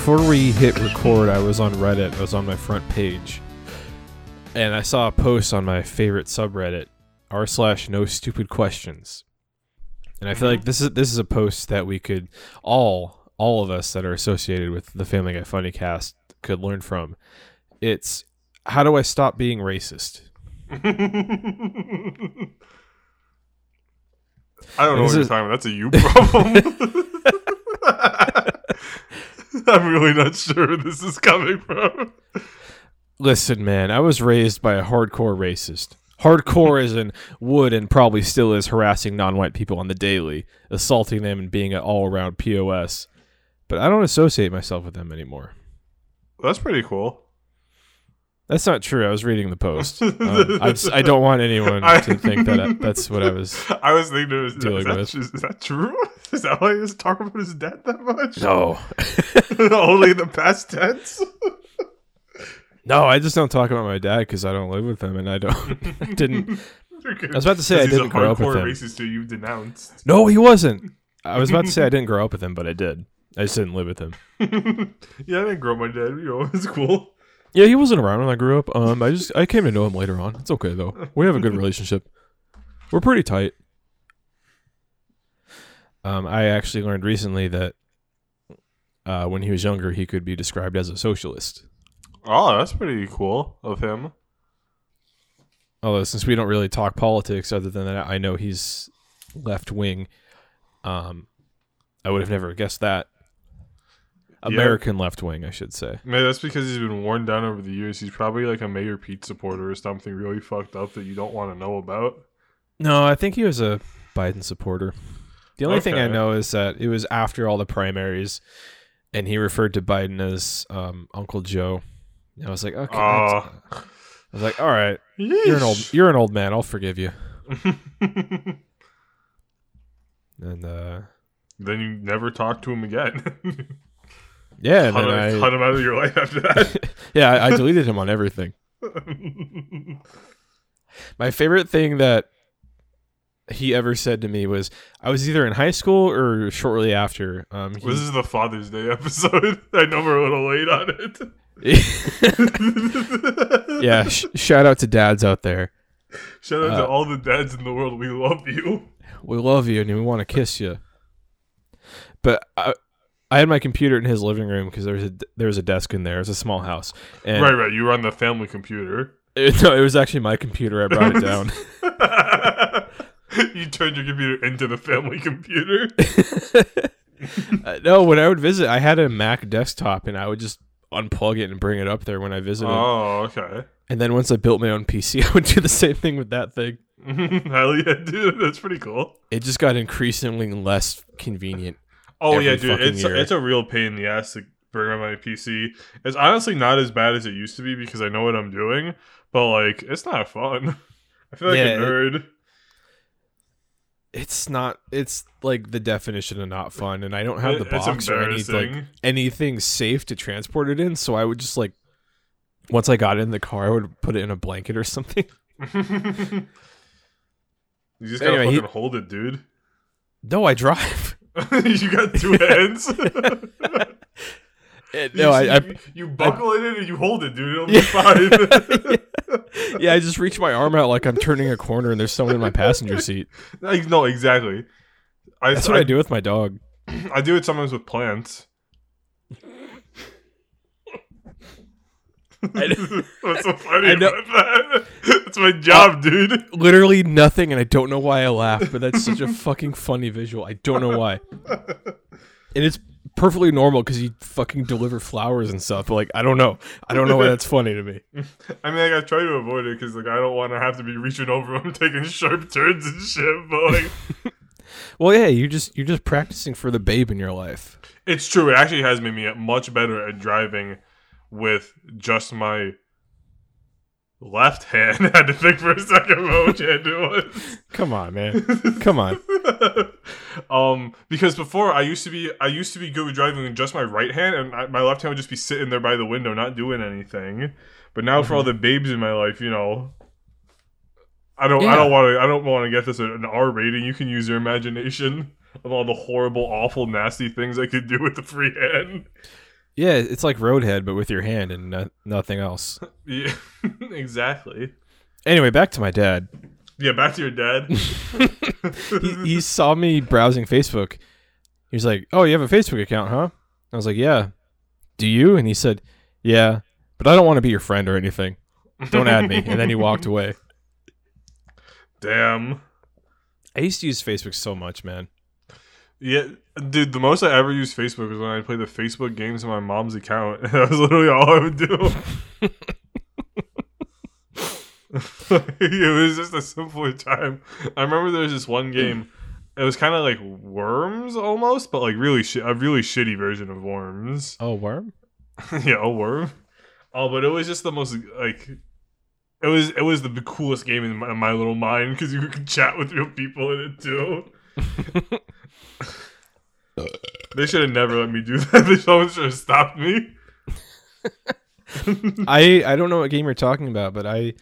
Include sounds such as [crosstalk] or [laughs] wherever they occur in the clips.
before we hit record, I was on Reddit. I was on my front page, and I saw a post on my favorite subreddit, r slash no stupid questions. And I feel mm-hmm. like this is this is a post that we could all all of us that are associated with the Family Guy Funny Cast could learn from. It's how do I stop being racist? [laughs] I don't know This what you're talking about. That's a you problem. [laughs] [laughs] [laughs] I'm really not sure where this is coming from. Listen, man, I was raised by a hardcore racist. Hardcore as in would and probably still is harassing non-white people on the daily, assaulting them and being an all-around POS. But I don't associate myself with them anymore. That's pretty cool. That's not true. I was reading the post. Um, I, I don't want anyone I- [laughs] to think that I, that's what I was. [laughs] I was thinking, it was Dealing is, that, with. is that true? [laughs] Is that why he was talking about his dad that much? No, Only the past tense? no, I just don't talk about my dad because I don't live with him, and I don't. I didn't. I was about to say I didn't grow up with him. racist who you denounced. No, he wasn't. I was about to say I didn't grow up with him, but I did. I just didn't live with him. yeah, I didn't grow up with my dad. You know, it's cool. Yeah, he wasn't around when I grew up. Um, I just I came to know him later on. It's okay though. We have a good relationship. We're pretty tight. Um, I actually learned recently that uh, when he was younger, he could be described as a socialist. Oh, that's pretty cool of him. Although since we don't really talk politics, other than that, I know he's left wing. Um, I would have never guessed that. American left wing, I should say. Man, that's because he's been worn down over the years. He's probably like a Mayor Pete supporter or something really fucked up that you don't want to know about. No, I think he was a Biden supporter. The only thing I know is that it was after all the primaries, and he referred to Biden as um, Uncle Joe. And I was like, okay. Oh. I was like, all right, you're an old, you're an old man. I'll forgive you. [laughs] And uh, then you never talk to him again. [laughs] yeah, and cut, then him, I, cut him out of your life after that. [laughs] yeah, I, I deleted him on everything. [laughs] My favorite thing that he ever said to me was, I was either in high school or shortly after. Um, he- this is the Father's Day episode. [laughs] I know we're a little late on it. yeah, sh- shout out to dads out there. Shout out Uh, to all the dads in the world. We love you. We love you and we want to kiss you. But I, I had my computer in his living room because there was a there was a desk in there. It was a small house, and right, right. You were on the family computer. it, [laughs] no, it was actually my computer. I brought it [laughs] down. you turned your computer into the family computer. [laughs] Uh, no, when I would visit, I had a Mac desktop, and I would just unplug it and bring it up there when I visited. Oh, okay. And then once I built my own PC, I would do the same thing with that thing. Hell yeah, dude. That's pretty cool. It just got increasingly less convenient. Oh yeah, dude. It's year. it's a real pain in the ass to bring on my PC. It's honestly not as bad as it used to be because I know what I'm doing, but like it's not fun. [laughs] I feel like Yeah, a it- nerd. It's not. It's like the definition of not fun, and I don't have the It- box or any like anything safe to transport it in. So I would just like, once I got it in the car, I would put it in a blanket or [laughs] something. [laughs] you just gotta Anyway, he- fucking hold it, dude. No, I drive. [laughs] you got two [laughs] hands. [laughs] No, see- I, I you, you buckle it in and you hold it, dude. It'll be fine. yeah, I just reach my arm out like I'm turning a corner, and there's someone in my passenger seat. Like, no, exactly. I, That's what I do with my dog. [clears throat] I do it sometimes with plants. I. [laughs] What's so funny know. about that? [laughs] That's my job, uh, dude. Literally nothing, and I don't know why I laugh, but that's such a [laughs] fuking funny visual. I don't know why. And it's perfectly normal because you fucking deliver flowers and stuff. But like, I don't know. I don't know why that's funny to me. I mean, like, I try to avoid it because, like, I don't want to have to be reaching over them, taking sharp turns and shit. But like, Well, yeah, you just you're just practicing for the babe in your life. it's true. It actually has made me much better at driving with just my left hand. [laughs] I had to think for a second about which hand it was. [laughs] Come on, man. [laughs] Come on. um, because before I used to be, I used to be good with driving with just my right hand, and I, my left hand would just be sitting there by the window, not doing anything. But now, for all the babes in my life, you know, I don't, I don't want to, I don't want to get this an R rating. You can use your imagination of all the horrible, awful, nasty things I could do with the free hand. Yeah, it's like Roadhead, but with your hand and no- nothing else. [laughs] Yeah, [laughs] exactly. Anyway, back to my dad. Yeah, back to your dad. [laughs] He, he saw me browsing Facebook. He was like, "Oh, you have a Facebook account, huh?" I was like, "Yeah." Do you? And he said, "Yeah, but I don't want to be your friend or anything. Don't add me." And then he walked away. Damn. I used to use Facebook so much, man. Yeah, dude. The most I ever used Facebook was when I played the Facebook games on my mom's account. [laughs] That was literally all I would do. [laughs] it was just a simpler time. I remember there was this one game. It was kind of like Worms almost, but like really shi a really shitty version of Worms. Oh, worm? [laughs] yeah, a worm. Oh, but it was just the most like. It was it was the coolest game in my, in my little mind because you could chat with real people in it too. [laughs] they should have never let me do that. [laughs] They someone should have stopped me. [laughs] I I don't know what game you're talking about, but I It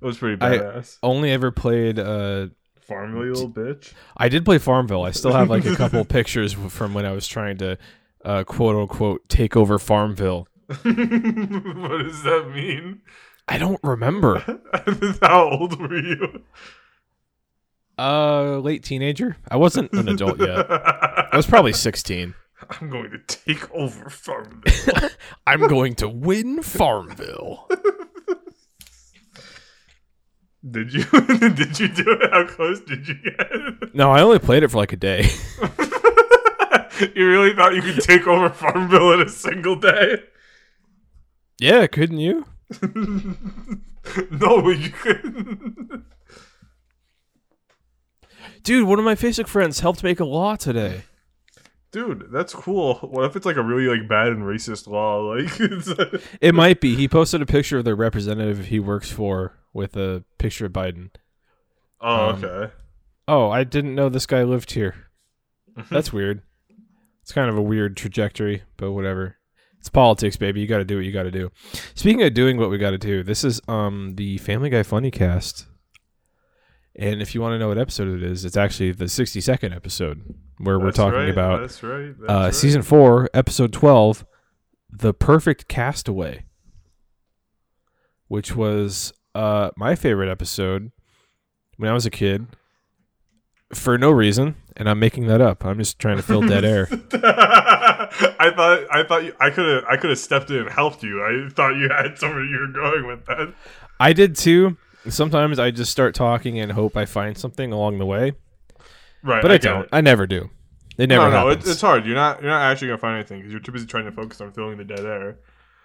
was pretty I- badass. only ever played. Uh, Farmville, you little bitch. I did play Farmville. I still have like a couple pictures from when I was trying to, uh, quote unquote, take over Farmville. what does that mean? I don't remember. How old were you? Uh, late teenager. I wasn't an adult yet. [laughs] I was probably 16. I'm going to take over Farmville. [laughs] I'm going to win Farmville. [laughs] did you? did you do it? How close did you get? No, I only played it for like a day. you really thought you could take over Farmville in a single day? yeah, couldn't you? no, you couldn't. Dude, one of my Facebook friends helped make a law today. Dude, that's cool. What if it's like a really like bad and racist law? [laughs] Like, it's, It might be. He posted a picture of the representative he works for with a picture of Biden. oh, Um, okay. Oh, I didn't know this guy lived here. [laughs] That's weird. It's kind of a weird trajectory, but whatever. It's politics, baby. You got to do what you got to do. Speaking of doing what we got to do, this is um the Family Guy Funny Cast. And if you want to know what episode it is, it's actually the 62nd episode where we're talking right, about That's right. That's uh, right. season 4, episode 12, The Perfect Castaway, which was uh, my favorite episode when I was a kid for no reason. And I'm making that up. I'm just trying to fill dead air. [laughs] I thought I thought you, I could have I could have stepped in and helped you. I thought you had somewhere you were going with that. I did too. Sometimes I just start talking and hope I find something along the way, Right, but I, get don't. it. I never do. It never no, no, happens. it, it's hard. You're not you're not actually gonna find anything because you're too busy trying to focus on filling the dead air.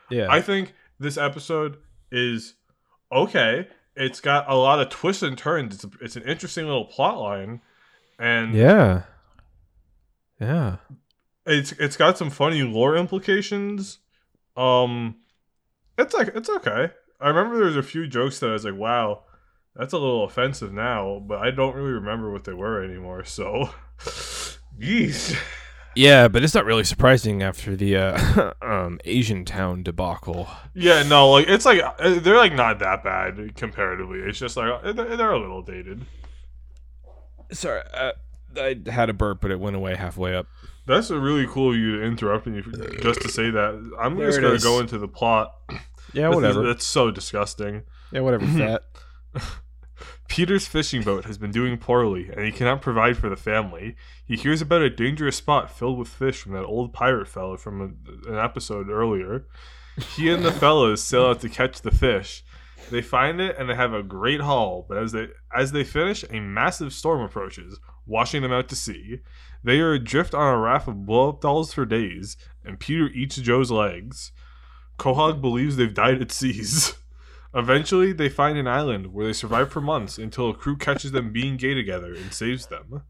yeah. I think this episode is okay. It's got a lot of twists and turns. It's a, it's an interesting little plot line, and yeah. Yeah. it's it's got some funny lore implications. Um, it's like it's okay. I remember there was a few jokes that I was like, "Wow, that's a little offensive now," but I don't really remember what they were anymore. So, [laughs] yeesh. Yeah, but it's not really surprising after the uh, [laughs] um, Asian town debacle. Yeah, no, like it's like uh, they're like not that bad comparatively. It's just like uh, they're a little dated. Sorry, uh, I had a burp, but it went away halfway up. That's a really cool of you to interrupt me just to say that. I'm There just gonna is. go into the plot. Yeah, whatever. That's so disgusting. Yeah, whatever, [laughs] fat. [laughs] Peter's fishing boat has been doing poorly, and he cannot provide for the family. He hears about a dangerous spot filled with fish from that old pirate fellow from a, an episode earlier. He and the [laughs] fellows sail out to catch the fish. They find it and they have a great haul, but as they as they finish, a massive storm approaches, washing them out to sea. They are adrift on a raft of blow-up dolls for days, and Peter eats Joe's legs. Quahog believes they've died at seas. [laughs] Eventually, they find an island where they survive for months until a crew catches them being gay together and saves them.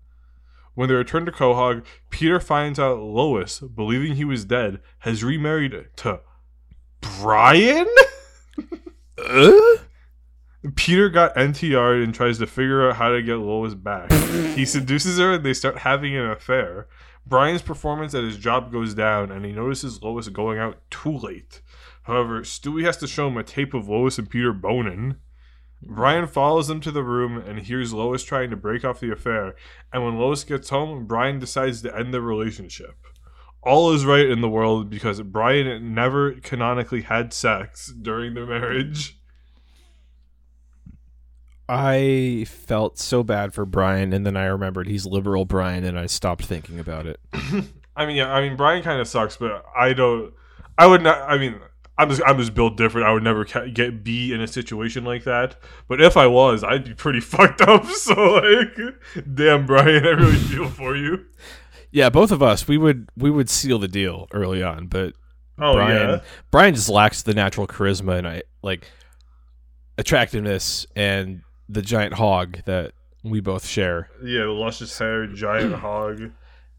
When they return to Quahog, Peter finds out Lois, believing he was dead, has remarried to Brian? Uh? [laughs] Peter got NTR'd and tries to figure out how to get Lois back. [laughs] he seduces her and they start having an affair. Brian's performance at his job goes down and he notices Lois going out too late. However, Stewie has to show him a tape of Lois and Peter boning. Brian follows them to the room and hears Lois trying to break off the affair. And when Lois gets home, Brian decides to end the relationship. all is right in the world because Brian never canonically had sex during their marriage. I felt so bad for Brian, and then I remembered he's liberal Brian, and I stopped thinking about it. [coughs] I mean, yeah, I mean, Brian kind of sucks, but I don't. I would not. I mean, I'm just I'm just built different. I would never ca- get be in a situation like that. But if I was, I'd be pretty [laughs] fucked up. [laughs] So like, damn, Brian, I really feel for you. Yeah, both of us, we would we would seal the deal early on, but Oh Brian yeah, Brian just lacks the natural charisma and I like attractiveness and the giant hog that we both share. yeah, the luscious hair, giant [clears throat] hog.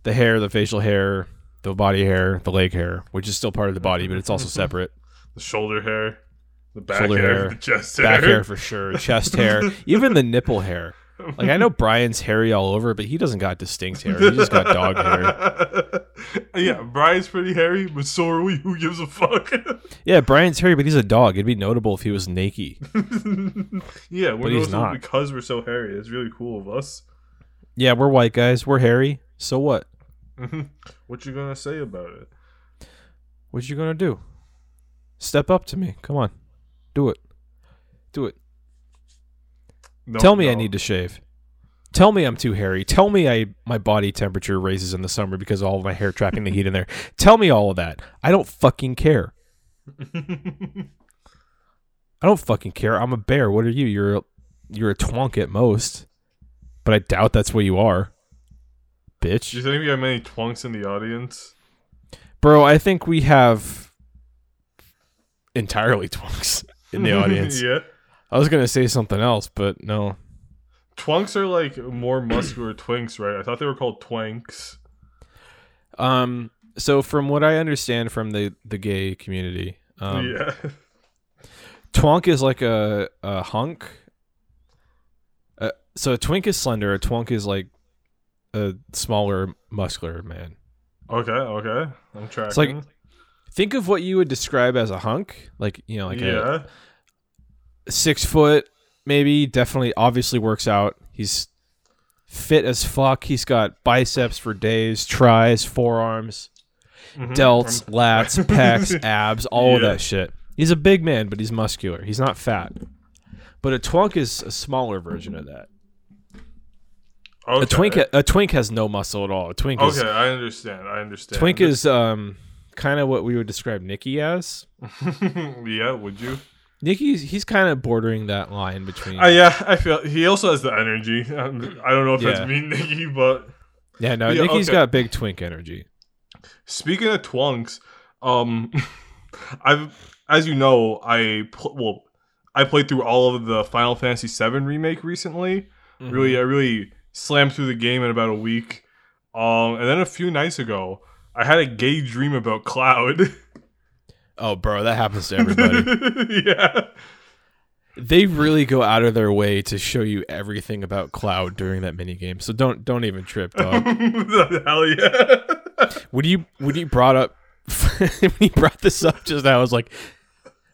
The hair, the facial hair, the body hair, the leg hair, which is still part of the mm-hmm. body, but it's also separate. The shoulder hair, the back Shoulder hair, hair, [laughs] the chest hair. Back hair for sure, chest hair, even the nipple hair. Like I know Brian's hairy all over, but he doesn't got distinct hair. He just got dog hair. [laughs] yeah, Brian's pretty hairy, but so are we. Who gives a fuck? [laughs] Yeah, Brian's hairy, but he's a dog. It'd be notable if he was naked. yeah, we're But he's not. because we're so hairy. It's really cool of us. Yeah, we're white guys. We're hairy. So what? what you gonna say about it? What you gonna do? Step up to me. Come on, do it. Do it. No, Tell me I need to shave. Tell me I'm too hairy. Tell me I my body temperature raises in the summer because of all of my hair trapping the heat in there. [laughs] Tell me all of that. I don't fucking care. [laughs] I don't fucking care. I'm a bear. What are you? You're a, you're a twonk at most. But I doubt that's what you are. Bitch. Do you think we have many twunks in the audience? Bro, I think we have entirely [laughs] twunks in the [laughs] audience. yeah. I was going to say something else, but no. Twunks are like more muscular [clears throat] twinks, right? I thought they were called twanks. Um so from what I understand from the the gay community, um yeah. [laughs] twonk is like a a hunk. Uh, so a twink is slender, a twonk is like a smaller muscular man. Okay, okay. I'm tracking. like Think of what you would describe as a hunk, like you know, like yeah. a six foot, maybe. Definitely, obviously works out. He's fit as fuck. He's got biceps for days, tries, forearms, Mhm. delts, lats, [laughs] pecs, abs, all of that shit. He's a big man, but he's muscular. He's not fat. But a twunk is a smaller version of that. Okay. A twink, a twink has no muscle at all. A twink is Okay, I understand. I understand. twink is um kind of what we would describe Nikki as. [laughs] yeah, would you? Nikki's he's kind of bordering that line between. Uh, yeah, I feel he also has the energy. Um, I don't know if Yeah. that's [laughs] me, Nikki, but yeah, no, yeah, Nikki's okay. got big twink energy. Speaking of twunks, um, [laughs] I've as you know, I pl- well, I played through all of the Final Fantasy VII remake recently. Mm-hmm. Really, I really slammed through the game in about a week. Um, and then a few nights ago, I had a gay dream about Cloud. Oh, bro, that happens to everybody. [laughs] yeah, they really go out of their way to show you everything about Cloud during that mini game. So don't don't even trip, [laughs] dog. hell yeah. when you when you brought up [laughs] when you brought this up just now, I was like,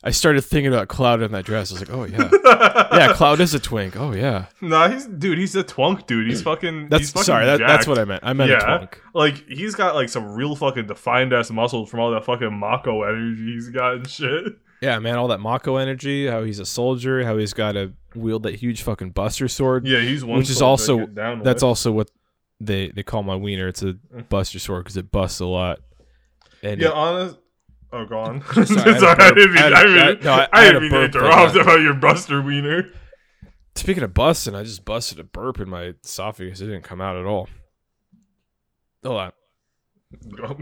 I started thinking about Cloud in that dress. I was like, oh yeah, [laughs] yeah, Cloud is a twink. Oh yeah, Nah, he's dude. He's a twunk, dude. He's fucking. that's he's fucking sorry. That, that's what I meant. I meant a Yeah. Like he's got like some real fucking defined ass muscles from all that fucking Mako energy he's got and shit. Yeah, man, all that Mako energy. How he's a soldier. How he's got to wield that huge fucking Buster sword. Yeah, he's one. Which is also- That's with. also what they they call my wiener. It's a mm. Buster sword because it busts a lot. And Yeah, it- honest. Oh, go on. Sorry, [laughs] Sorry, I had a [laughs] I didn't mean. I had I a- didn't no, I- mean to interrupt about your Buster Wiener. Speaking of busting, I just busted a burp in my esophagus. It didn't come out at all. Hold on.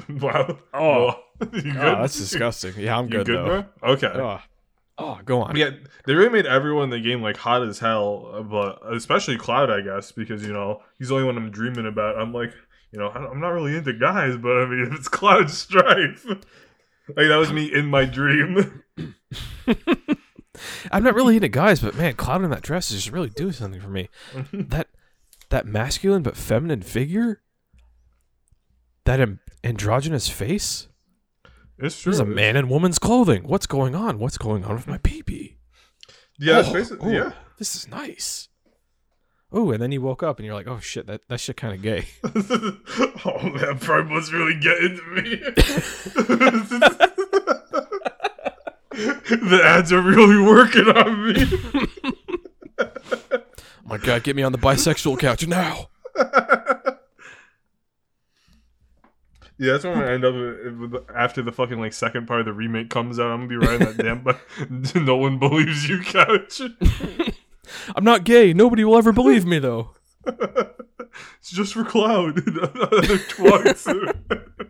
[laughs] wow. Oh. you good? Oh, that's disgusting. Yeah, I'm good, good, though. bro? Okay. Oh. oh, go on. Yeah, they really made everyone in the game like hot as hell, uh, but especially Cloud, I guess, because you know he's the only one I'm dreaming about. I'm like, you know, I'm not really into guys, but I mean, if it's Cloud Strife, like that was me in my dream. [laughs] I'm not really into guys, but man, Cloud in that dress is just really doing something for me. [laughs] that that masculine but feminine figure, that am- androgynous face. It's true. This is a man in woman's clothing. What's going on? What's going on with my pee pee? Yeah, Oh, basically, oh, yeah. This is nice. Oh, and then you woke up and you're like, oh shit, that that shit kind of gay. [laughs] oh man, Prime was really getting to me. [laughs] the ads are really working on me. oh [laughs] my god, get me on the bisexual couch now. Yeah, that's when I end up with- after the fucking like second part of the remake comes out. I'm gonna be riding that damn, but no one believes you couch. I'm not gay. Nobody will ever believe me though. [laughs] it's just for Cloud. [laughs] Twice.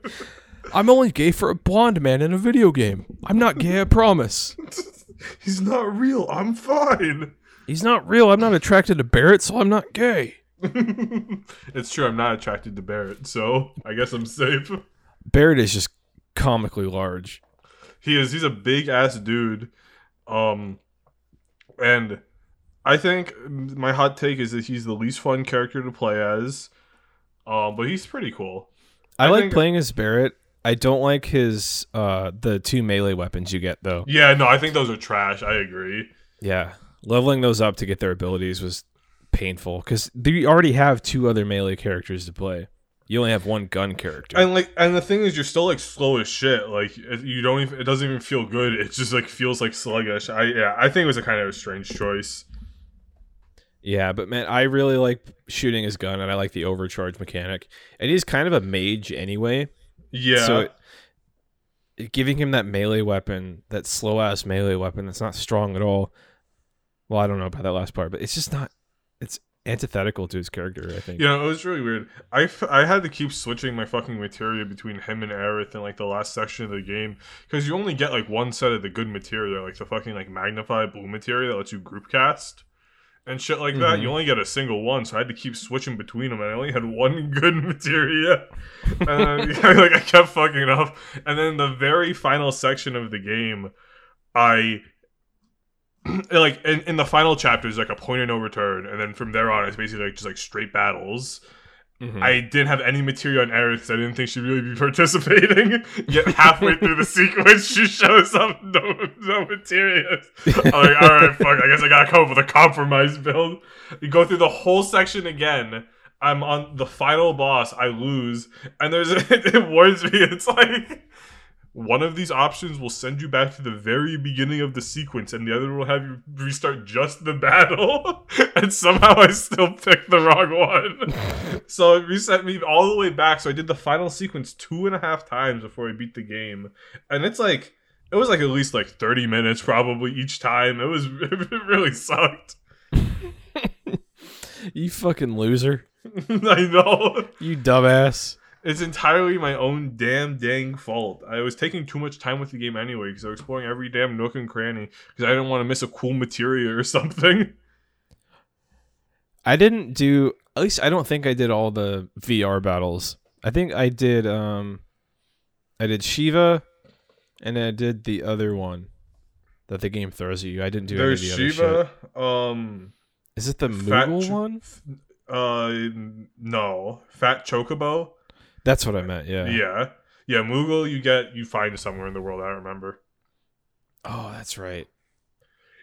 [laughs] I'm only gay for a blonde man in a video game. I'm not gay, I promise. He's not real. I'm fine. He's not real. I'm not attracted to Barret, so I'm not gay. it's true. I'm not attracted to Barret, so I guess I'm safe. Barrett is just comically large. He is. He's a big ass dude. Um, and I think my hot take is that he's the least fun character to play as. Um, but he's pretty cool. I, I like think- playing as Barret. I don't like his uh the two melee weapons you get though. Yeah, no, I think those are trash. I agree. Yeah. Leveling those up to get their abilities was painful cuz you already have two other melee characters to play. You only have one gun character. And like, and the thing is, you're still like slow as shit. Like, you don't even. It doesn't even feel good. It just like feels like sluggish. I yeah. I think it was a kind of a strange choice. Yeah, but man, I really like shooting his gun and I like the overcharge mechanic. And he's kind of a mage anyway. Yeah. So giving him that melee weapon, that slow ass melee weapon that's not strong at all. Well, I don't know about that last part, but it's just not it's antithetical to his character, I think. You know, it was really weird. I, f- I had to keep switching my fucking materia between him and Aerith in like the last section of the game because you only get like one set of the good materia, like the fucking like magnified blue materia that lets you group cast and shit like that. Mhm. You only get a single one, so I had to keep switching between them, and I only had one [laughs] good materia. and then, [laughs] like I kept fucking it up, and then the very final section of the game, I [clears throat] like in, in the final chapter is like a point of no return, and then from there on it's basically like just like straight battles. Mhm. I didn't have any materia on Aerith because I didn't think she'd really be [laughs] participating. Yet halfway through the sequence, she shows up no no materials. I'm like, all right, fuck. I guess I gotta come up with a compromise build. You go through the whole section again. I'm on the final boss. I lose, and there's [laughs] it warns me. It's like one of these options will send you back to the very beginning of the sequence, and the other will have you restart just the battle. [laughs] and somehow I still picked the wrong one. [laughs] so it reset me all the way back. So I did the final sequence two and a half times before I beat the game, and it's like it was like at least like thirty minutes probably each time. It was [laughs] it really sucked. you fucking loser. I know. You dumbass. It's entirely my own damn dang fault. I was taking too much time with the game anyway because I was exploring every damn nook and cranny because I didn't want to miss a cool materia or [laughs] something. I didn't do at least I don't think I did all the VR battles. I think I did um I did Shiva and I did the other one that the game throws at you. I didn't do There's any of the other shit. Shiva. Um. Is it the Moogle Ch- one? Uh. No. Fat Chocobo. That's what I meant, yeah. Yeah. Yeah. Moogle. You get. You find somewhere in the world. I don't remember. Oh, that's right.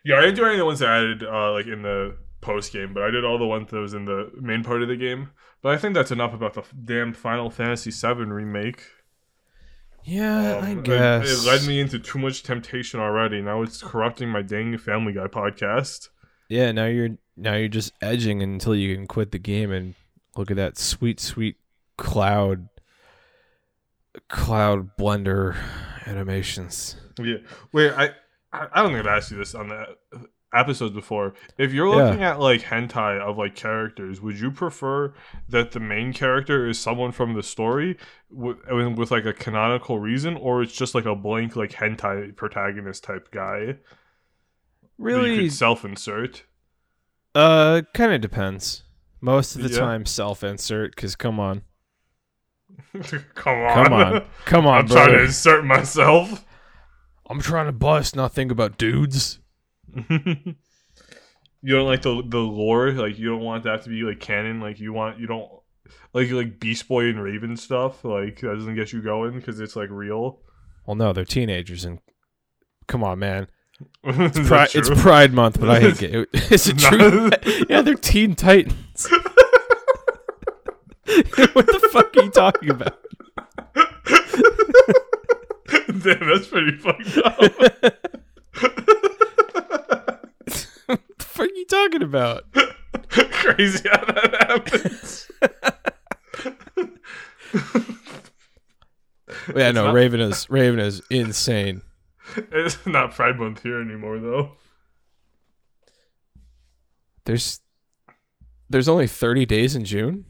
Yeah, I didn't do any of the ones that I added uh, like in the post game, but I did all the ones that was in the main part of the game. But I think that's enough about the f- damn Final Fantasy VII remake. Yeah, Um, I it- guess. It, led me into too much temptation already. Now it's corrupting my dang Family Guy podcast. Yeah, now you're now you're just edging until you can quit the game and look at that sweet, sweet cloud cloud blender animations. Yeah. Wait, I I don't think I've asked you this on the episodes before. If you're Yeah. looking at like hentai of like characters, would you prefer that the main character is someone from the story with, with like a canonical reason, or it's just like a blank like hentai protagonist type guy that you Really could self-insert? uh kind of depends. Most of the Yeah. time self insert cuz come on. [laughs] Come on, Come on. Come on, I'm trying to brother. insert myself. I'm trying to bust, not think about dudes. [laughs] you don't like the the lore, like you don't want that to be like canon. Like you want you don't like like Beast Boy and Raven stuff. Like that doesn't get you going because it's like real. Well, no, they're teenagers and come on, man. [laughs] Is Pri- it's? Pride Month, but I hate it. Is it true? yeah, they're Teen Titans. [laughs] what the fuck are you talking about? [laughs] Damn, that's pretty fucked up. [laughs] What the fuck are you talking about? Crazy how that happens. Yeah, no, not- Raven is Raven is insane. It's not Pride Month here anymore, though. There's there's only 30 days in June.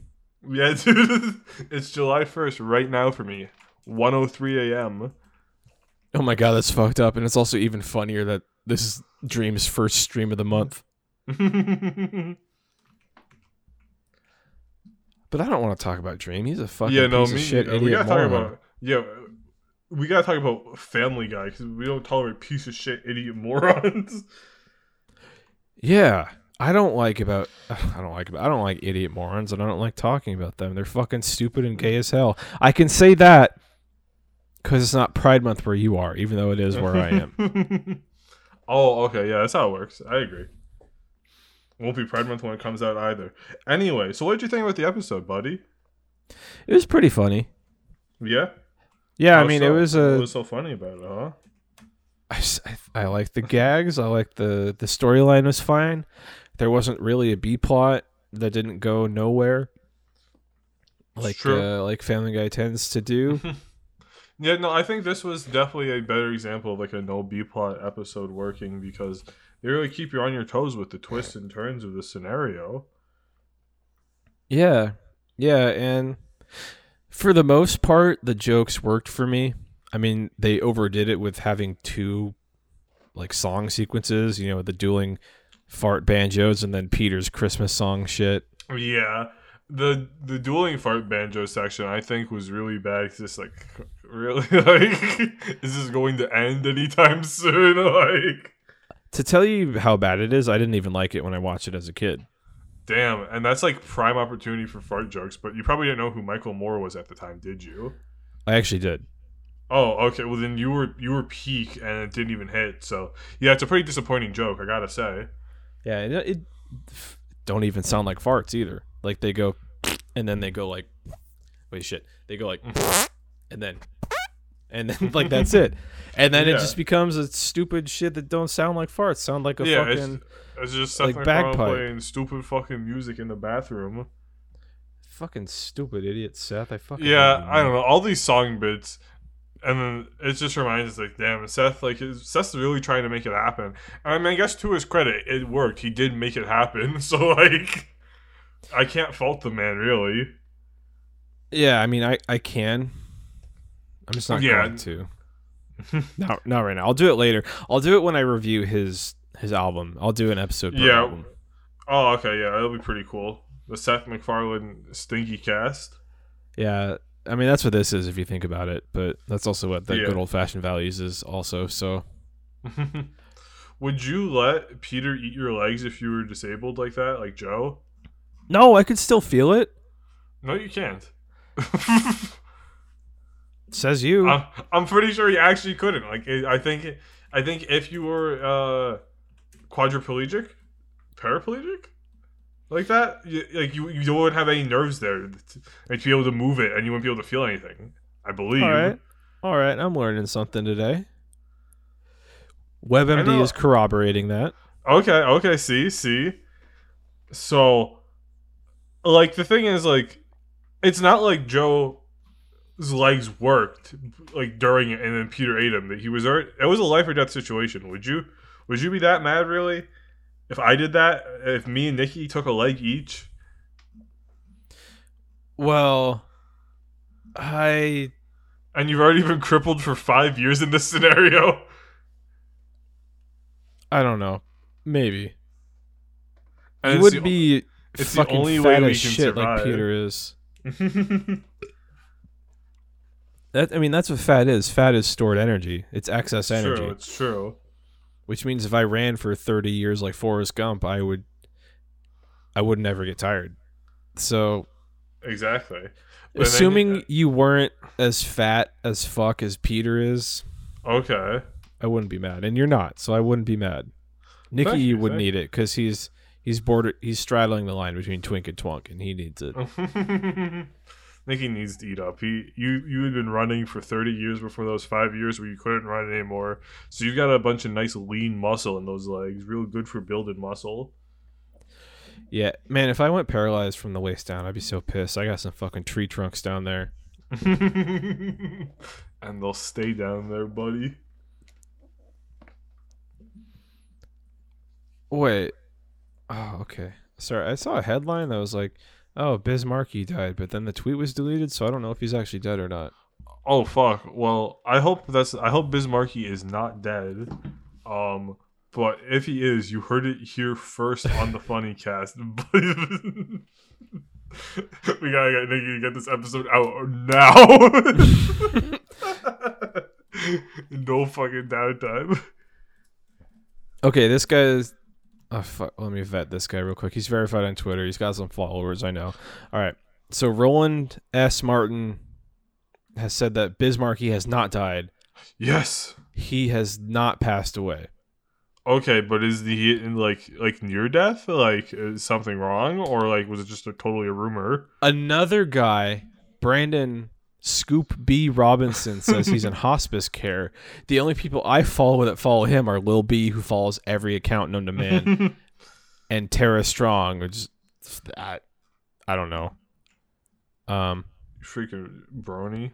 Yeah, [laughs] dude. It's July 1st right now for me. 103 a.m. Oh my god, that's fucked up, and it's also even funnier that this is Dream's first stream of the month. [laughs] But I don't want to talk about Dream. He's a fucking yeah, no, piece me. of shit we idiot gotta talk moron. about. Yeah, we gotta talk about Family Guy because we don't tolerate piece of shit idiot morons. Yeah, I don't like about [sighs] I don't like about I don't like idiot morons, and I don't like talking about them. They're fucking stupid and gay as hell. I can say that because it's not Pride Month where you are, even though it is where I am. [laughs] oh, okay, yeah, that's how it works. I agree. Won't be Pride Month when it comes out either. Anyway, so what did you think about the episode, buddy? It was pretty funny. Yeah. Yeah, I mean, so? it was What was so funny about it, huh? I I like the gags. I like the the storyline was fine. There wasn't really a B plot that didn't go nowhere, like uh, like Family Guy tends to do. [laughs] Yeah, no, I think this was definitely a better example of like a no B plot episode working because they really keep you on your toes with the twists and turns of the scenario. Yeah. Yeah, and for the most part the jokes worked for me. I mean, they overdid it with having two like song sequences, you know, the dueling fart banjos and then Peter's Christmas song shit. Yeah, the the dueling fart banjo section I think was really bad. It's just like [laughs] really [laughs] like is this going to end anytime [laughs] soon? Like To tell you how bad it is, I didn't even like it when I watched it as a kid. damn, and that's like prime opportunity for fart jokes. But you probably didn't know who Michael Moore was at the time, did you? I actually did. Oh, okay. Well, then you were you were peak and it didn't even hit. So yeah, it's a pretty disappointing joke. I gotta say. Yeah, it, it don't even sound like farts either. Like they go and then they go like wait shit. They go like and then and then like that's it. And then Yeah. it just becomes a stupid shit that don't sound like farts. Sound like a yeah, fucking it's, it's just like bagpipe. playing stupid fucking music in the bathroom. fucking stupid idiot Seth. I fucking Yeah, I don't know all these song bits, and then it just reminds us like, damn, Seth like Seth's really trying to make it happen. And I mean, I guess to his credit, it worked. He did make it happen. [laughs] So like, I can't fault the man really. Yeah, I mean I I can. I'm just not Yeah. going to. not not right now. I'll do it later. I'll do it when I review his his album. I'll do an episode Yeah. album. Oh, okay, yeah, that'll be pretty cool. The Seth MacFarlane Stinky Cast. Yeah, I mean that's what this is if you think about it. But that's also what the Yeah. good old fashioned values is also. So [laughs] Would you let Peter eat your legs if you were disabled like that, like Joe? no, I could still feel it. No, you can't. [laughs] Says you. I'm, I'm pretty sure he actually couldn't. Like, I think, I think if you were uh, quadriplegic, paraplegic, like that, you, like you, you wouldn't have any nerves there, to, like to be able to move it, and you wouldn't be able to feel anything. I believe. All right, all right. I'm learning something today. WebMD is corroborating that. Okay, okay, see, see. So like the thing is like it's not like Joe's legs worked like during it and then Peter ate him. That he was already, it was a life or death situation. Would you would you be that mad really? If I did that, if me and Nikki took a leg each, Well, I and you've already been crippled for five years in this scenario. I don't know. Maybe And you would the- be it's the fucking only fat way we as can shit like. Peter is. [laughs] That I mean, that's what fat is. Fat is stored energy. It's excess energy, true, it's true. Which means if I ran for thirty years like Forrest Gump, I would, I would never get tired. So, Exactly. But then- assuming uh, you weren't as fat as fuck as Peter is, Okay. I wouldn't be mad, and you're not, so I wouldn't be mad. Nikki Thank you, would thank need it because he's he's border he's straddling the line between twink and twunk, and he needs it. [laughs] Nicky needs to eat up. He you you had been running for thirty years before those five years where you couldn't run anymore. So you've got a bunch of nice lean muscle in those legs. Real good for building muscle. Yeah, man, if I went paralyzed from the waist down, I'd be so pissed. I got some fucking tree trunks down there. [laughs] and they'll stay down there, buddy. Wait. Oh, okay. Sorry, I saw a headline that was like, "Oh, Biz Markie died," but then the tweet was deleted, so I don't know if he's actually dead or not. Oh fuck. Well, I hope that's I hope Biz Markie is not dead. Um but if he is, you heard it here first on the funny cast. [laughs] we gotta get get this episode out now. [laughs] no fucking downtime. Okay, this guy is. Oh, fuck. Let me vet this guy real quick. He's verified on Twitter. He's got some followers. I know. All right. So Roland S. Martin has said that Biz Markie has not died. Yes. He has not passed away. Okay, but is the like like near death? Like is something wrong, or like was it just a totally a rumor? Another guy, Brandon Scoop B Robinson, says he's in [laughs] hospice care. The only people I follow that follow him are Lil B, who follows every account known to man, [laughs] and Tara Strong, which is that I don't know. Um, Freaking brony.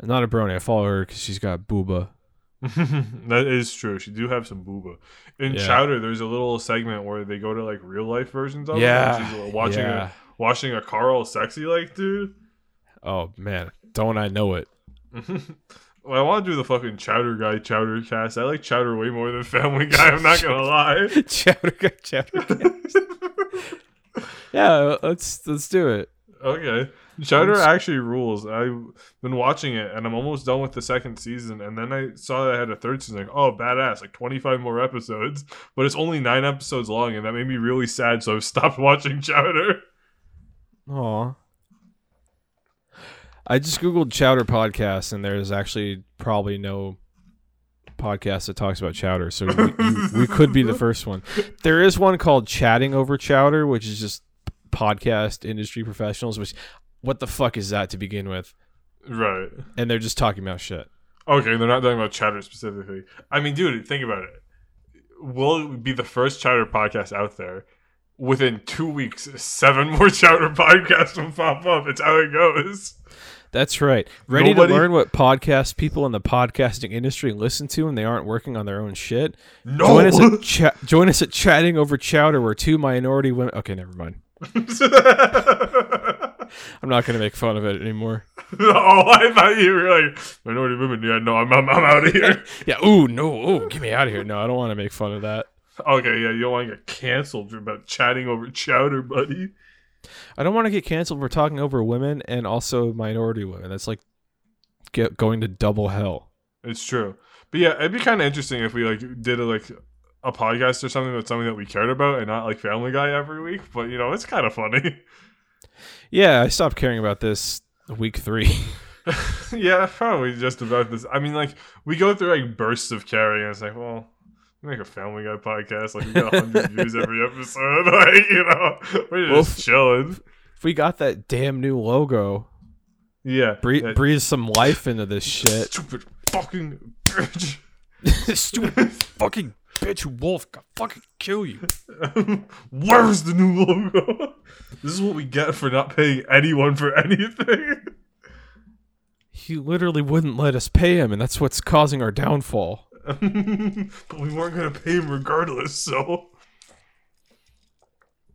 not a brony. I follow her because she's got booba. [laughs] that is true. She do have some booba. In Yeah. Chowder, there's a little segment where they go to like real life versions of Yeah, it. She's watching yeah. a watching a car all sexy like dude. Oh man, don't I know it? [laughs] well, I want to do the fucking Chowder guy Chowder cast. I like Chowder way more than Family Guy. I'm not gonna lie. [laughs] chowder guy, chowder guy. [laughs] Yeah, let's let's do it. Okay. Chowder actually rules. I've been watching it and I'm almost done with the second season. And then I saw that I had a third season. Like, oh, badass. Like 25 more episodes. But it's only nine episodes long. And that made me really sad. So I've stopped watching Chowder. Aw. I just googled chowder podcast, and there's actually probably no podcast that talks about chowder, so we, we, we could be the [laughs] first one. There is one called Chatting Over Chowder, which is just podcast industry professionals. Which, what the fuck is that to begin with? Right. And they're just talking about shit. Okay. They're not talking about Chowder specifically. I mean, dude, think about it. We'll be the first Chowder podcast out there. Within two weeks, seven more [laughs] Chowder podcasts will pop up. It's how it goes. That's right. Ready Nobody- to learn what podcast people in the podcasting industry listen to when they aren't working on their own shit? No. Join us at [laughs] cha- join us at chatting over chowder, where two minority women. Okay, never mind. [laughs] I'm not gonna make fun of it anymore. oh, I thought you were like minority women. Yeah, no, I'm, I'm, I'm out of here. [laughs] Yeah. Ooh, no. Ooh, get me out of here. No, I don't want to make fun of that. okay, yeah, you don't want to get canceled for about chatting over chowder, buddy. I don't want to get canceled for talking over women and also minority women. That's like get, going to double hell. It's true, but yeah, it'd be kind of interesting if we like did a like a podcast or something that's something that we cared about and not like Family Guy every week. But you know, it's kind of funny. Yeah, I stopped caring about this week three. [laughs] [laughs] yeah, probably just about this. I mean, like we go through like bursts of caring, and it's like, well. Make a Family Guy podcast, like we got hundred [laughs] views every episode, [laughs] like you know, we're Well, just chilling. if we got that damn new logo, Yeah, breathe, that- breathe some life into this shit. Stupid fucking bitch. [laughs] Stupid fucking bitch wolf, I'll fucking kill you. Where's the new logo? This is what we get for not paying anyone for anything. He literally wouldn't let us pay him, and that's what's causing our downfall. [laughs] but we weren't gonna pay him regardless, so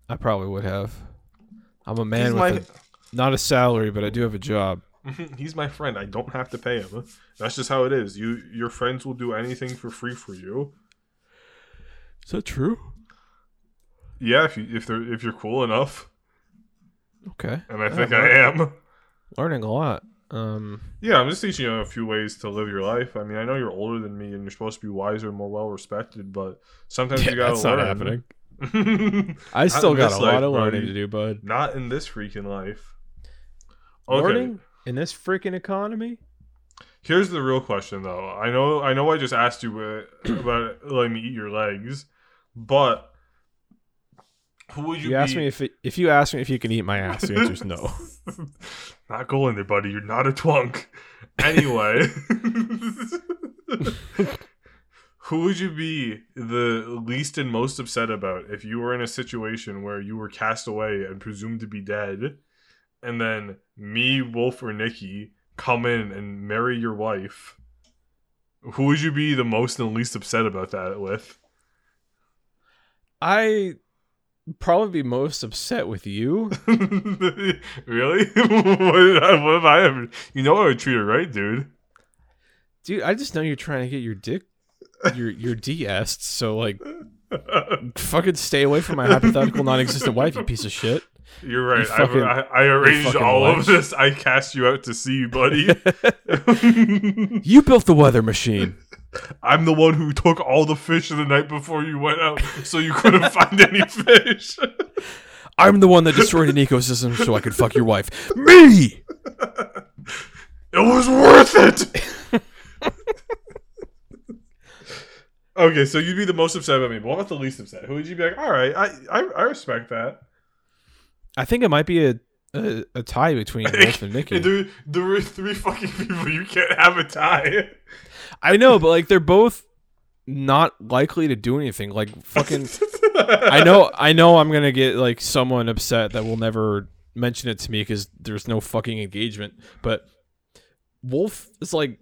I probably would have. I'm a man he's with my a, not a salary, but I do have a job. [laughs] he's my friend. I don't have to pay him. That's just how it is. You your friends will do anything for free for you. Is that true? Yeah, if you if they're if you're cool enough, Okay. and I Yeah, think well, I am. Learning a lot. Um, Yeah, I'm just teaching you a few ways to live your life. I mean, I know you're older than me and you're supposed to be wiser and more well respected, but sometimes yeah, you gotta that's learn. [laughs] not happening. I still got a lot of learning buddy. to do, bud. Not in this freaking life. Okay. Learning in this freaking economy? Here's the real question, though. I know, I know, I just asked you uh, [clears throat] about letting me eat your legs, but who would you? You asked me if it, if you ask me if you can eat my ass, the answer is no. [laughs] not going there, buddy. You're not a twunk. Anyway, [laughs] who would you be the least and most upset about if you were in a situation where you were cast away and presumed to be dead, and then me, Wolf, or Nikki come in and marry your wife? Who would you be the most and least upset about that with? I probably be most upset with you. [laughs] really? [laughs] what, I, what have I ever? You know I would treat her right, dude. Dude, I just know you're trying to get your dick your your DS, so like [laughs] fucking stay away from my hypothetical non-existent wife, you piece of shit. You're right. You fucking- I, I, arranged all of this. I cast you out to sea, buddy. You built the weather machine. I'm the one who took all the fish the night before you went out, so you couldn't [laughs] find any fish. I'm the one that destroyed an ecosystem so I could fuck your wife. [laughs] Me. It was worth it. [laughs] okay, so you'd be the most upset about me, but what about the least upset? Who would you be like? All right, I I, I respect that. I think it might be a a, a tie between Wolf and Nikki. And there, there were three fucking people. You can't have a tie. I know, but like they're both not likely to do anything. Like fucking I know I know I'm going to get like someone upset that will never mention it to me cuz there's no fucking engagement, but Wolf is like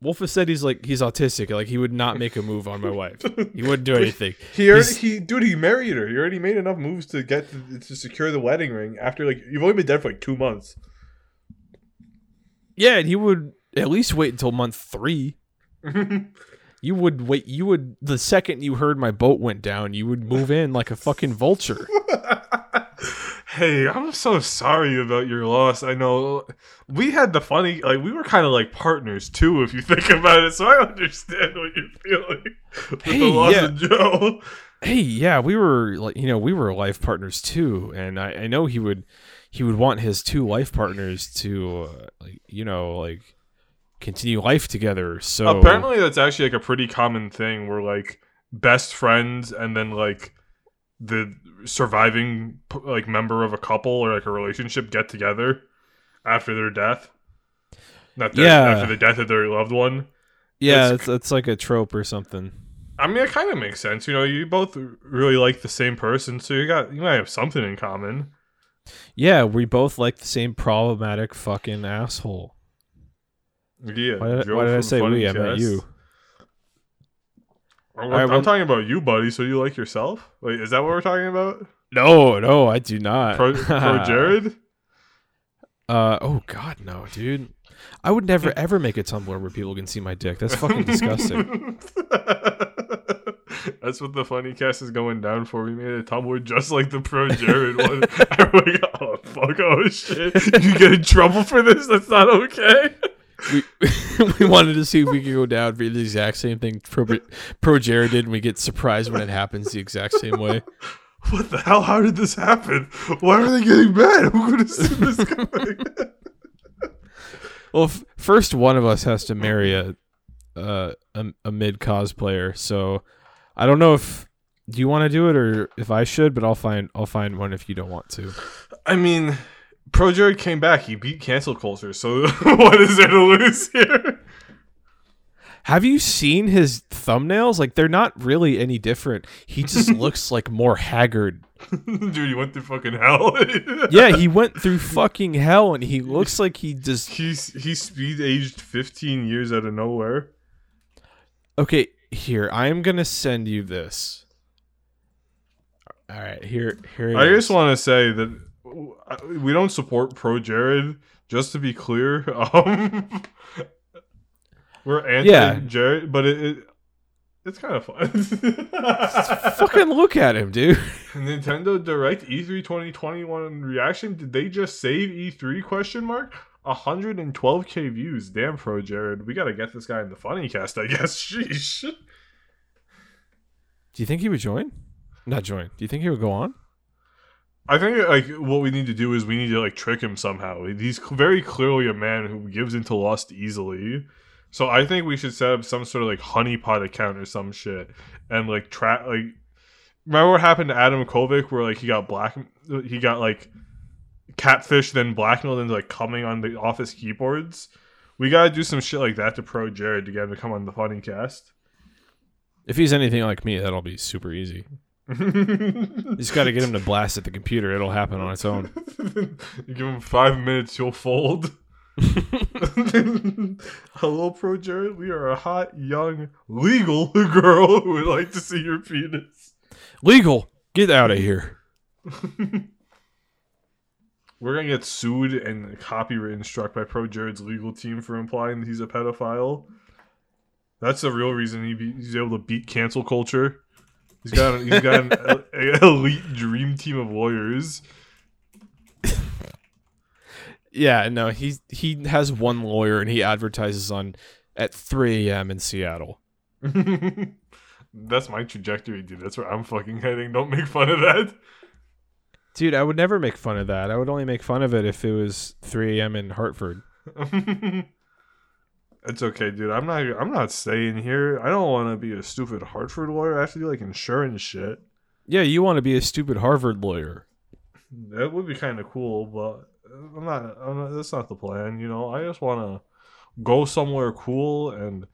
Wolf has said he's like he's autistic. Like he would not make a move on my wife. He wouldn't do [laughs] anything. He already, He's- he dude, he married her. He already made enough moves to get to, to secure the wedding ring after like you've only been dead for like two months. Yeah, and he would at least wait until month 3. [laughs] You would wait. You would the second you heard my boat went down, you would move in like a fucking vulture. [laughs] hey, I'm so sorry about your loss. I know we had the funny like we were kind of like partners too, if you think about it. So I understand what you're feeling with [laughs] Hey, the loss yeah. of Joe. Hey, yeah, we were like you know we were life partners too, and I, I know he would he would want his two life partners to uh, like you know like continue life together. So Apparently, that's actually like a pretty common thing where like best friends and then like the surviving like member of a couple or like a relationship get together after their death. Not their, Yeah. after the death of their loved one. yeah, it's- it's, it's like a trope or something. I mean, it kind of makes sense. You know, you both really like the same person, so you got you might have something in common. Yeah, we both like the same problematic fucking asshole. Yeah. Why did, why did I say we? I meant Cast. you. I'm, Alright, I'm well- talking about you, buddy. So you like yourself? Wait, is that what we're talking about? No, no, I do not. Pro, pro [laughs] Jared? Uh oh god no, dude. I would never ever make a Tumblr where people can see my dick. That's fucking disgusting. [laughs] That's what the funny cast is going down for. We made a Tumblr just like the Pro Jared one. [laughs] Oh fuck, oh shit. You get in trouble for this? That's not okay. We [laughs] we wanted to see if we could go down for the exact same thing Pro, Pro Jared did, and we get surprised when it happens the exact same way. [laughs] What the hell? How did this happen? Why are they getting mad? Who could have seen this [laughs] coming? Well, f- first one of us has to marry a uh, a, a mid cosplayer, so I don't know if do you want to do it or if I should, but I'll find I'll find one if you don't want to. I mean, Pro Jared came back. He beat cancel culture. So [laughs] what is there to lose here? Have you seen his thumbnails? Like they're not really any different. He just [laughs] looks like more haggard. [laughs] Dude, he went through fucking hell. Yeah, he went through fucking hell, and he looks like he just He's he speed aged 15 years out of nowhere. Okay, here I am gonna send you this. All right, here, here. I is. just want to say that we don't support Pro Jared. Just to be clear, [laughs] um, we're anti Yeah. Jared, but it, it it's kind of fun. [laughs] fucking look at him, dude. Nintendo Direct E E3 2021 reaction. Did they just save E3? Question mark. 112k views. Damn, Pro Jared. We gotta get this guy in the funny cast. I guess. [laughs] Sheesh. Do you think he would join? Not join. Do you think he would go on? I think like what we need to do is we need to like trick him somehow. He's very clearly a man who gives into lust easily. So I think we should set up some sort of like honeypot account or some shit and like track like remember what happened to Adam Kovic where like he got black he got like catfish then blackmailed into like coming on the office keyboards. We gotta do some shit like that to pro Jared to get him to come on the funny cast. If he's anything like me, that'll be super easy. You [laughs] just got to get him to blast at the computer. It'll happen on its own. [laughs] you give him five minutes, he'll fold. [laughs] Hello, Pro Jared. We are a hot, young, legal girl who would like to see your penis. Legal. Get out of here. We're gonna get sued and copywritten struck by Pro Jared's legal team for implying that he's a pedophile. That's the real reason he be, he's able to beat cancel culture. He's got he's got an, an [laughs] elite dream team of lawyers. Yeah, no, he he has one lawyer and he advertises on at 3 a.m. in Seattle. [laughs] That's my trajectory, dude. That's where I'm fucking heading. Don't make fun of that. Dude, I would never make fun of that. I would only make fun of it if it was 3 a.m. in Hartford. [laughs] it's okay, dude. I'm not. I'm not staying here. I don't want to be a stupid Hartford lawyer. I have to do like insurance shit. Yeah, you want to be a stupid Harvard lawyer. That would be kind of cool, but I'm not, I'm not. That's not the plan. You know, I just want to go somewhere cool and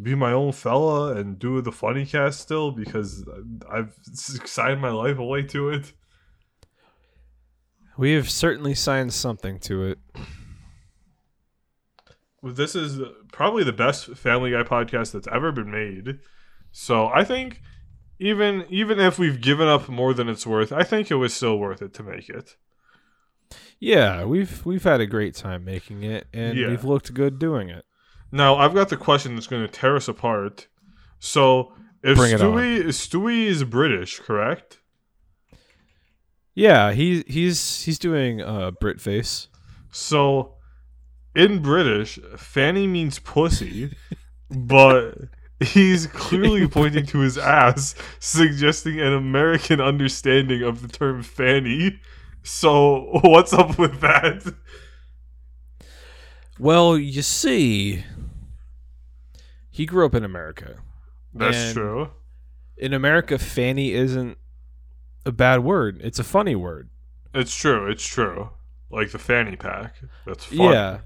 be my own fella and do the funny cast still because I've signed my life away to it. We have certainly signed something to it. This is probably the best Family Guy podcast that's ever been made. So I think even even if we've given up more than it's worth, I think it was still worth it to make it. Yeah, we've we've had a great time making it, and Yeah. we've looked good doing it. Now I've got the question that's going to tear us apart. So if Bring. Stewie Stewie is British, correct? Yeah, he he's he's doing uh Brit face. So in British, fanny means pussy, but he's clearly [laughs] pointing to his ass, suggesting an American understanding of the term fanny. So what's up with that? Well, you see, he grew up in America. That's true. In America, fanny isn't a bad word. It's a funny word. It's true. It's true. Like the fanny pack. That's fun. Yeah.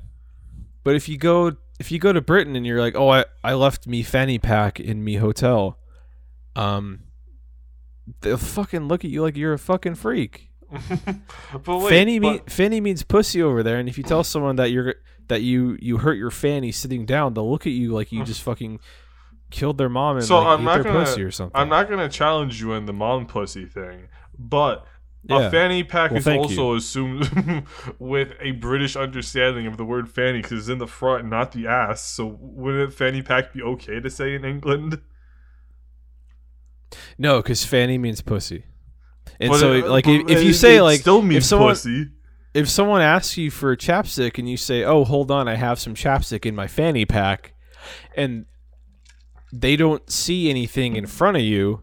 But if you go if you go to Britain and you're like, "Oh, I, I left me fanny pack in me hotel." Um they'll fucking look at you like you're a fucking freak. [laughs] but wait, fanny but- fanny means pussy over there, and if you tell someone that you're that you you hurt your fanny sitting down, they'll look at you like you just fucking killed their mom and So like, I'm not their gonna- pussy or something. I'm not gonna challenge you in the mom pussy thing, but Yeah. a fanny pack Well, is also assumed [laughs] with a British understanding of the word fanny because it's in the front, not the ass. So wouldn't fanny pack be okay to say in England? No, because fanny means pussy. And But so, it- like, if, if you say like, still means if someone pussy. if someone asks you for a chapstick and you say, "Oh, hold on, I have some chapstick in my fanny pack," and they don't see anything in front of you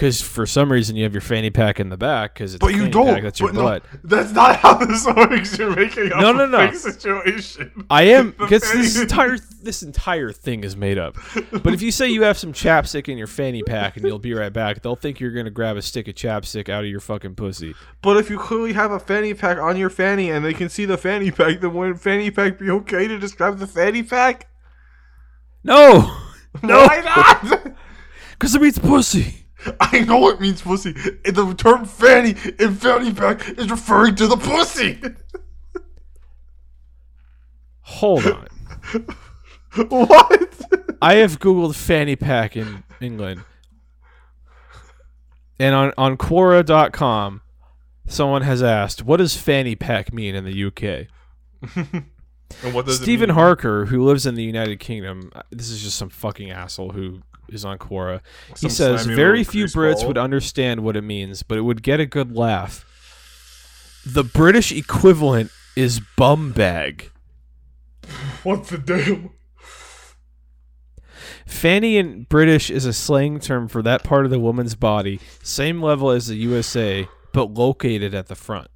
because for some reason you have your fanny pack in the back because it's But you don't. pack, that's your but no, butt. that's not how this [laughs] works. You're making up No, no, a no. situation. I am [laughs] because this entire this entire thing is made up. But if you say you have some chapstick in your fanny pack and you'll be right back, they'll think you're gonna grab a stick of chapstick out of your fucking pussy. But if you clearly have a fanny pack on your fanny and they can see the fanny pack, then wouldn't fanny pack be okay to describe the fanny pack? No, [laughs] no, Why not? because it means pussy. I know it means pussy. And The term fanny in fanny pack is referring to the pussy. Hold on. [laughs] what? I have googled fanny pack in England. And on, on Quora.com, someone has asked, what does fanny pack mean in the UK? [laughs] And what does it Stephen? Harker, who lives in the United Kingdom, uh, this is just some fucking asshole who is on Quora. He says, very few greaseball." Brits would understand what it means, but it would get a good laugh. The British equivalent is bum bag. What the damn? Fanny in British is a slang term for that part of the woman's body, same level as the USA, but located at the front.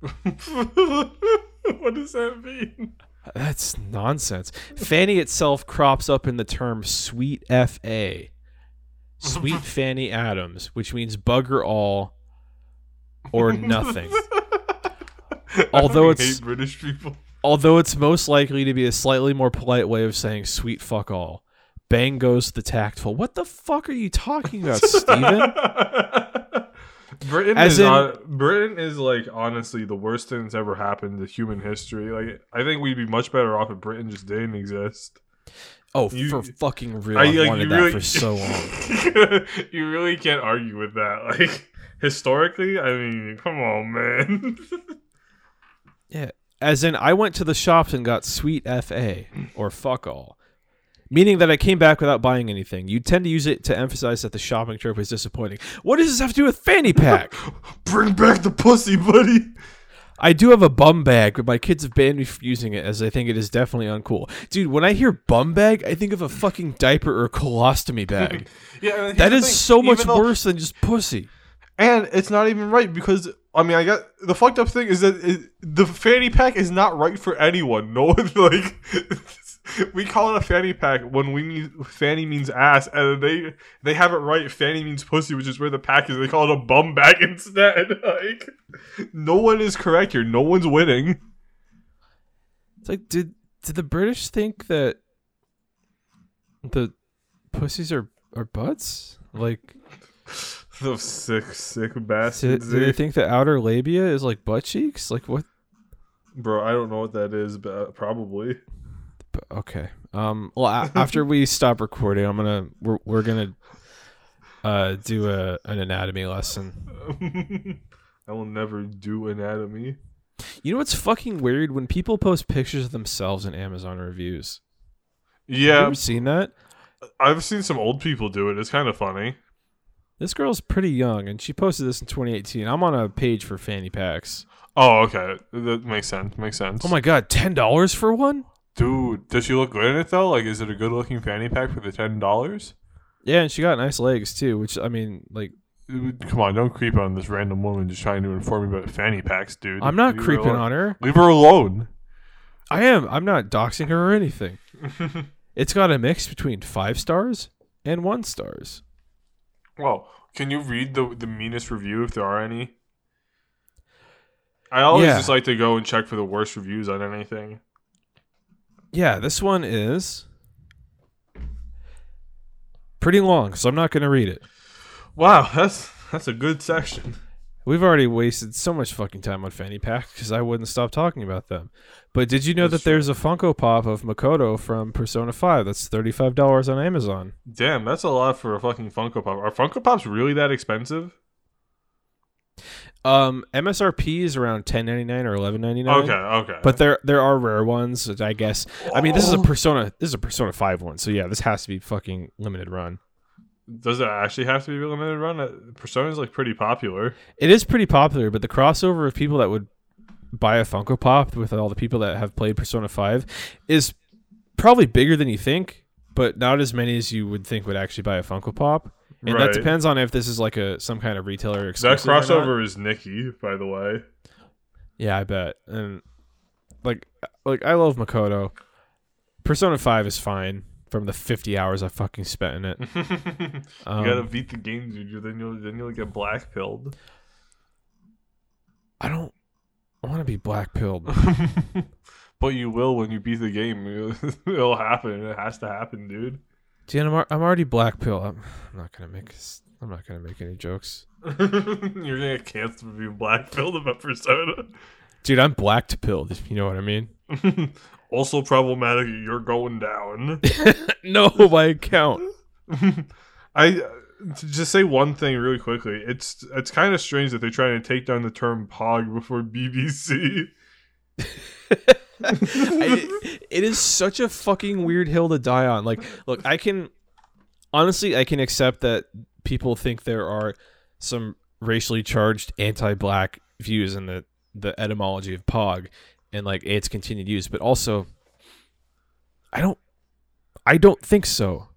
[laughs] what does that mean? That's nonsense. Fanny itself crops up in the term sweet FA. Sweet [laughs] Fanny Adams, which means bugger all or nothing. [laughs] Although it's- hate British people. Although it's most likely to be a slightly more polite way of saying sweet fuck all. Bang goes the tactful. What the fuck are you talking about, [laughs] Steven? Britain As is in- Britain is like honestly the worst thing that's ever happened to human history. Like I think we'd be much better off if Britain just didn't exist. Oh, You- for fucking real. I- like, wanted that really- for so long. [laughs] you really can't argue with that. [laughs] Like historically, I mean, come on, man. [laughs] Yeah. As in, I went to the shops and got sweet FA or fuck all. Meaning that I came back without buying anything. You tend to use it to emphasize that the shopping trip was disappointing. What does this have to do with fanny pack? [laughs] Bring back the pussy, buddy. I do have a bum bag, but my kids have banned me from using it as I think it is definitely uncool. Dude, when I hear bum bag, I think of a fucking diaper or colostomy [laughs] bag. Yeah, that is thing, so much though- worse than just pussy. And it's not even right because I mean, I got the fucked up thing is that it, the fanny pack is not right for anyone. No one [laughs] like [laughs] we call it a fanny pack when we mean fanny means ass, and they they have it right. Fanny means pussy, which is where the pack is. They call it a bum bag [laughs] instead. Like no one is correct here. No one's winning. It's like, did did the British think that the pussies are are butts? Like, [sighs] Those sick, sick bastards. do they think the outer labia is like butt cheeks? Like what? Bro, I don't know what that is, but uh, probably. Okay. Um. Well, a- [laughs] after we stop recording, I'm gonna we're we're gonna uh do a an anatomy lesson. [laughs] I will never do anatomy. You know what's fucking weird when people post pictures of themselves in Amazon reviews. Have you Yeah, ever seen that? I've seen some old people do it. It's kind of funny. This girl's pretty young, and she posted this in 2018. I'm on a page for fanny packs. Oh, okay. That makes sense. Makes sense. Oh my god, ten dollars for one? Dude, does she look good in it though? Like, is it a good looking fanny pack for the ten dollars? Yeah, and she got nice legs too. Which I mean, like, Come on, don't creep on this random woman just trying to inform me about fanny packs, dude. I'm not Leave creeping alone. on her. Leave her alone. I am. I'm not doxing her or anything. [laughs] It's got a mix between five stars and one stars. well, can you read the the meanest review if there are any? I always Yeah. just like to go and check for the worst reviews on anything. Yeah, this one is pretty long, so I'm not going to read it. Wow, that's that's a good section. We've already wasted so much fucking time on fanny pack because I wouldn't stop talking about them. But did you know That's that there's a Funko Pop of Makoto from Persona 5 that's $35 on Amazon? Damn, that's a lot for a fucking Funko Pop. Are Funko Pops really that expensive? Um, MSRP is around $10.99 or $11.99. Okay, okay. But there there are rare ones, I guess. I mean, this is a Oh. Persona. This is a Persona Five one, so yeah, this has to be fucking limited run. does it actually have to be limited run? Uh, Persona's like pretty popular. It is pretty popular, but the crossover of people that would buy a Funko Pop with all the people that have played Persona Five is probably bigger than you think, but not as many as you would think would actually buy a Funko Pop. And Right. that depends on if this is like a some kind of retailer That exclusive. or not. crossover is Nikki, by the way. Yeah, I bet. And like like I love Makoto. Persona 5 is fine from the 50 hours I fucking spent in it. [laughs] you Um, gotta beat the game, dude. Then you'll then you'll get black pilled. I don't I want to be black pilled. [laughs] but you will when you beat the game. [laughs] It'll happen. It has to happen, dude. Dan, I'm, I'm already black pill. I'm, I'm not gonna make I'm not gonna make any jokes. [laughs] You're gonna get canceled for being black pilled about Persona. Dude, I'm black pilled. if You know what I mean? [laughs] also problematic. You're going down. [laughs] no, my account. I uh, to just say one thing really quickly. It's it's kind of strange that they're trying to take down the term "pog" before BBC. I, it is such a fucking weird hill to die on. Like, look, I can honestly, I can accept that people think there are some racially charged anti-black views in the the etymology of pog and like its continued use, but also, I don't, I don't think so.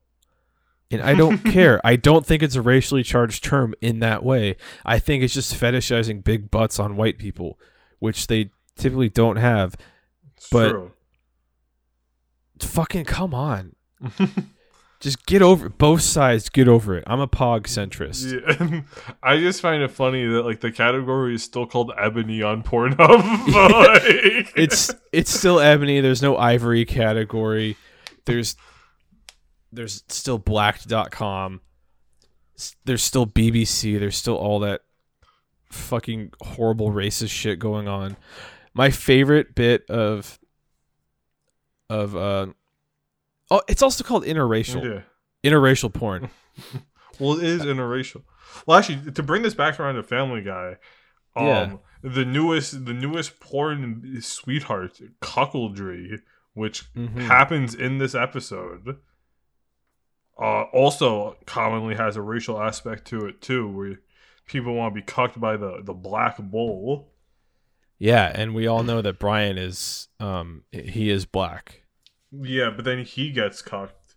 And I don't [laughs] care. I don't think it's a racially charged term in that way. I think it's just fetishizing big butts on white people, which they typically don't have. It's But- true. Fucking come on. [laughs] Just get over both sides, get over it. I'm a pog centrist. Yeah, [laughs] I just find it funny that like the category is still called ebony on Pornhub. [laughs] like- It's it's still ebony, there's no ivory category. There's there's still blacked.com. There's still BBC, there's still all that fucking horrible racist shit going on. My favorite bit of of uh Oh, it's also called interracial. yeah. Interracial porn. [laughs] Well, it is interracial. Well, actually, to bring this back around to Family Guy, um, Yeah. the newest the newest porn sweetheart cuckoldry, which Mhm. happens in this episode, uh, also commonly has a racial aspect to it too, where people want to be cucked by the the black bull. Yeah, and we all know that Brian is um he is black. Yeah, but then he gets cucked.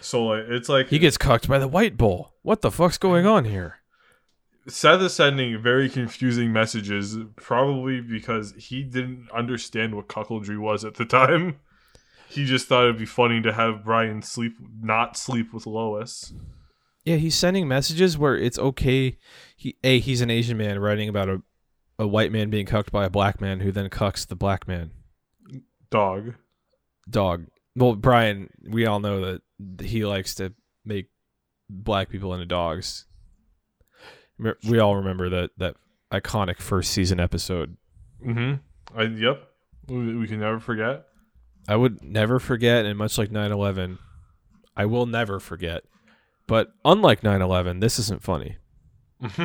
So like, it's like He gets cucked by the white bull. What the fuck's going on here? Seth is sending very confusing messages, probably because he didn't understand what cuckoldry was at the time. [laughs] He just thought it'd be funny to have Brian sleep, not sleep with Lois. Yeah, he's sending messages where it's okay. He a he's an Asian man writing about a a white man being cucked by a black man who then cucks the black man. Dog. Dog. Well, Brian, we all know that he likes to make black people into dogs. We all remember that that iconic first season episode. Mm-hmm. I, yep. We, we can never forget. I would never forget, and much like 9 11, I will never forget. But unlike 9 11, this isn't funny. [laughs]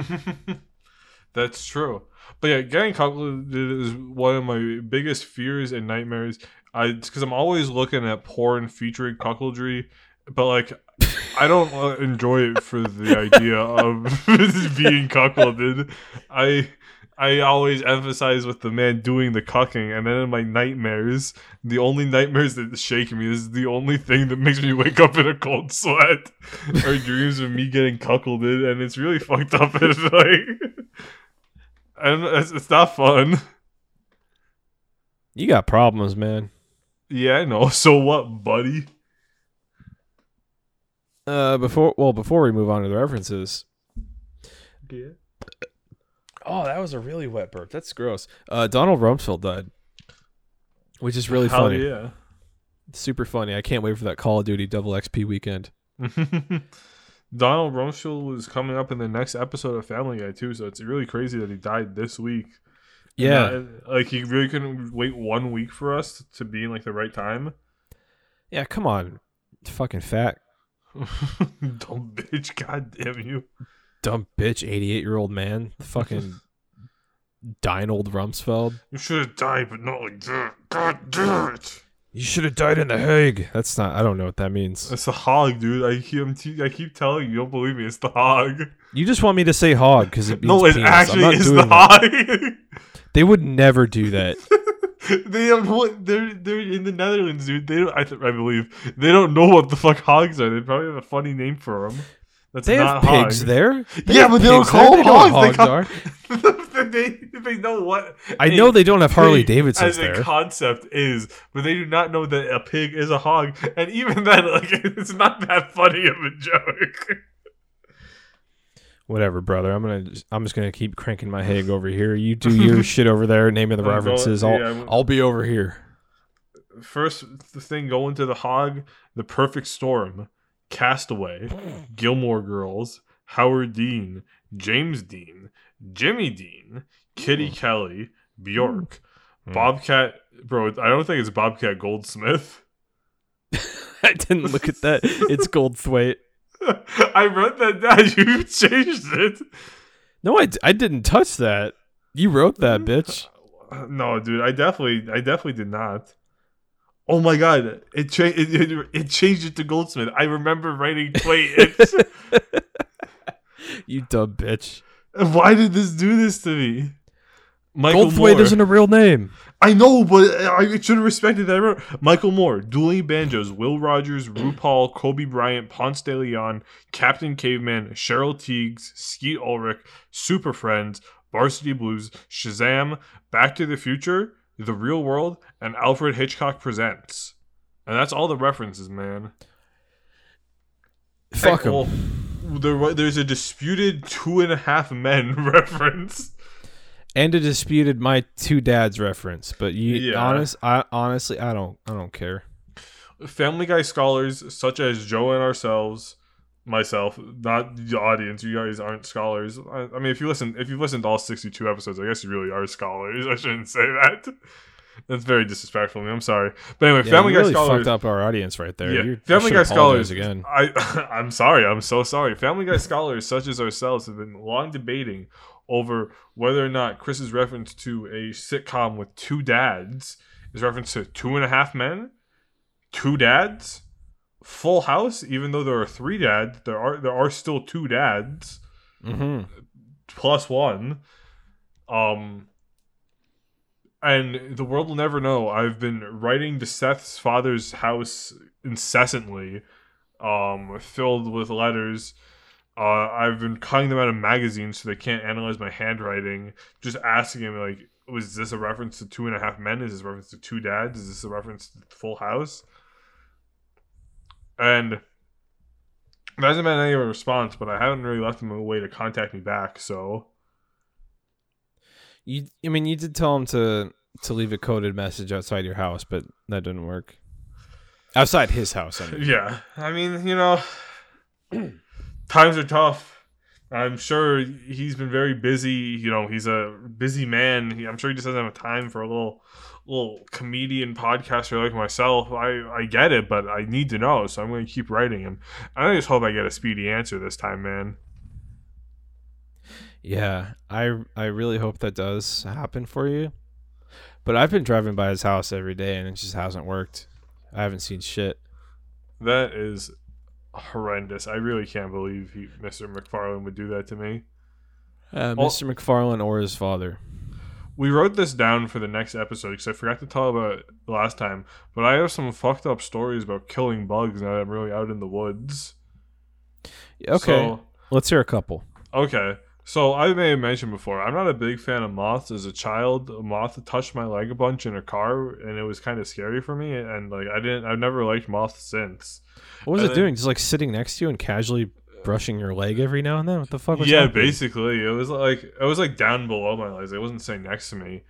That's true. But yeah, getting cuckolded is one of my biggest fears and nightmares. I because I'm always looking at porn featuring cuckoldry, but like I don't uh, enjoy it for the [laughs] idea of [laughs] being cuckolded. I I always emphasize with the man doing the cucking, and then in my nightmares, the only nightmares that shake me is the only thing that makes me wake up in a cold sweat [laughs] are dreams of me getting cuckolded, and it's really fucked up. It's like, and it's, it's not fun. You got problems, man. Yeah, I know. [laughs] So what, buddy? Uh, before well, before we move on to the references. Yeah. Oh, that was a really wet burp. That's gross. Uh, Donald Rumsfeld died, which is really Hell funny. yeah. Super funny. I can't wait for that Call of Duty double XP weekend. [laughs] Donald Rumsfeld is coming up in the next episode of Family Guy too, so it's really crazy that he died this week. Yeah, that- like he really couldn't wait one week for us to be in like the right time. yeah. Come on, fucking fat [laughs] Dumb bitch, god damn you. dumb bitch, eighty-eight year old man. Fucking [laughs] dying old Rumsfeld. You should have died, but not like that. God damn it. You should have died in the Hague. That's not. I don't know what that means. It's the hog, dude. I keep, te- I keep telling you, you don't believe me. It's the hog. You just want me to say hog because it means No, it penis. Actually is the that. hog. [laughs] They would never do that. [laughs] they don't. What, they're they're in the Netherlands, dude. They don't. I, th- I believe they don't know what the fuck hogs are. They probably have a funny name for them. That's They not [laughs] have pigs hog. there. Yeah, but they don't call there. them They know hogs. They call- are. [laughs] they, they know what. I a know they don't have Harley Davidsons as a concept is, but they do not know that a pig is a hog. And even then, [laughs] like it's not that funny of a joke. Whatever, brother. I'm gonna. I'm just gonna keep cranking my Hague over here. You do your shit over there, naming the I'm references. I'll. yeah, I'll be over here. First thing going to the hog, the perfect storm, Castaway, Gilmore Girls, Howard Dean, James Dean, Jimmy Dean, Kitty hmm. Kelley, Bjork, Hmm. Bobcat. Bro, I don't think it's Bobcat Goldsmith. [laughs] I didn't look at that. It's [laughs] Goldthwait. I wrote that down. [laughs] You changed it. No, I, I didn't touch that. You wrote that, mm. bitch. Uh, no, dude, I definitely, I definitely did not. Oh my god, it changed. It, it, it changed it to Goldsmith. I remember writing "Wait, it's, [laughs] You dumb bitch. why did this do this to me?" Michael Goldthwait Moore. isn't a real name. I know, but I should have respected that. I wrote Michael Moore, Dueling Banjos, Will Rogers, RuPaul, Kobe Bryant, Ponce de Leon, Captain Caveman, Cheryl Tiegs, Skeet Ulrich, Super Friends, Varsity Blues, Shazam, Back to the Future, The Real World, and Alfred Hitchcock Presents. And that's all the references, man. Fuck Well, there, there's a disputed two and a half men [laughs] reference. And a disputed my two dads reference, but you Yeah. honest, I honestly, I don't, I don't care. Family Guy scholars such as Joe and ourselves, myself, not the audience. You guys aren't scholars. I, I mean, if you listen, if you've listened to all sixty-two episodes, I guess you really are scholars. [laughs] I shouldn't say that. That's very disrespectful. me. I'm sorry, but anyway, Yeah, Family Guy really scholars. fucked up our audience right there. Yeah, You- you Family Guy scholars again. I, [laughs] I'm sorry. I'm so sorry. Family Guy scholars such as ourselves have been long debating over whether or not Chris's reference to a sitcom with two dads is reference to Two and a Half Men, Two Dads, Full House. Even though there are three dads, there are there are still two dads Mm-hmm. plus one. Um, and the world will never know. I've been writing to Seth's father's house incessantly, um, filled with letters. Uh, I've been cutting them out of magazines so they can't analyze my handwriting. Just asking him like, was this a reference to Two and a Half Men? Is this a reference to Two Dads? Is this a reference to Full House? And there hasn't been any response, but I haven't really left him a way to contact me back. So You, I mean, you did tell him to to leave a coded message outside your house, but that didn't work. Outside his house, I mean. [laughs] yeah, I mean, you know, [clears throat] times are tough. I'm sure he's been very busy. You know, he's a busy man. He, I'm sure he just doesn't have time for a little little comedian podcaster like myself. I I get it, but I need to know, so I'm going to keep writing him. I just hope I get a speedy answer this time, man. Yeah, I I really hope that does happen for you. But I've been driving by his house every day, and it just hasn't worked. I haven't seen shit. That is horrendous. I really can't believe he, Mr. MacFarlane would do that to me. Uh, Mr. MacFarlane or his father. We wrote this down for the next episode because I forgot to tell about it last time. But I have some fucked up stories about killing bugs now that I'm really out in the woods. Okay, So, let's hear a couple. okay. So I may have mentioned before, I'm not a big fan of moths. As a child, a moth touched my leg a bunch in a car, and it was kind of scary for me. And like I didn't, I've never liked moths since. What was And it then- doing? Just like sitting next to you and casually brushing your leg every now and then? What the fuck was it? yeah, happening? basically, it was like it was like down below my legs. It wasn't sitting next to me.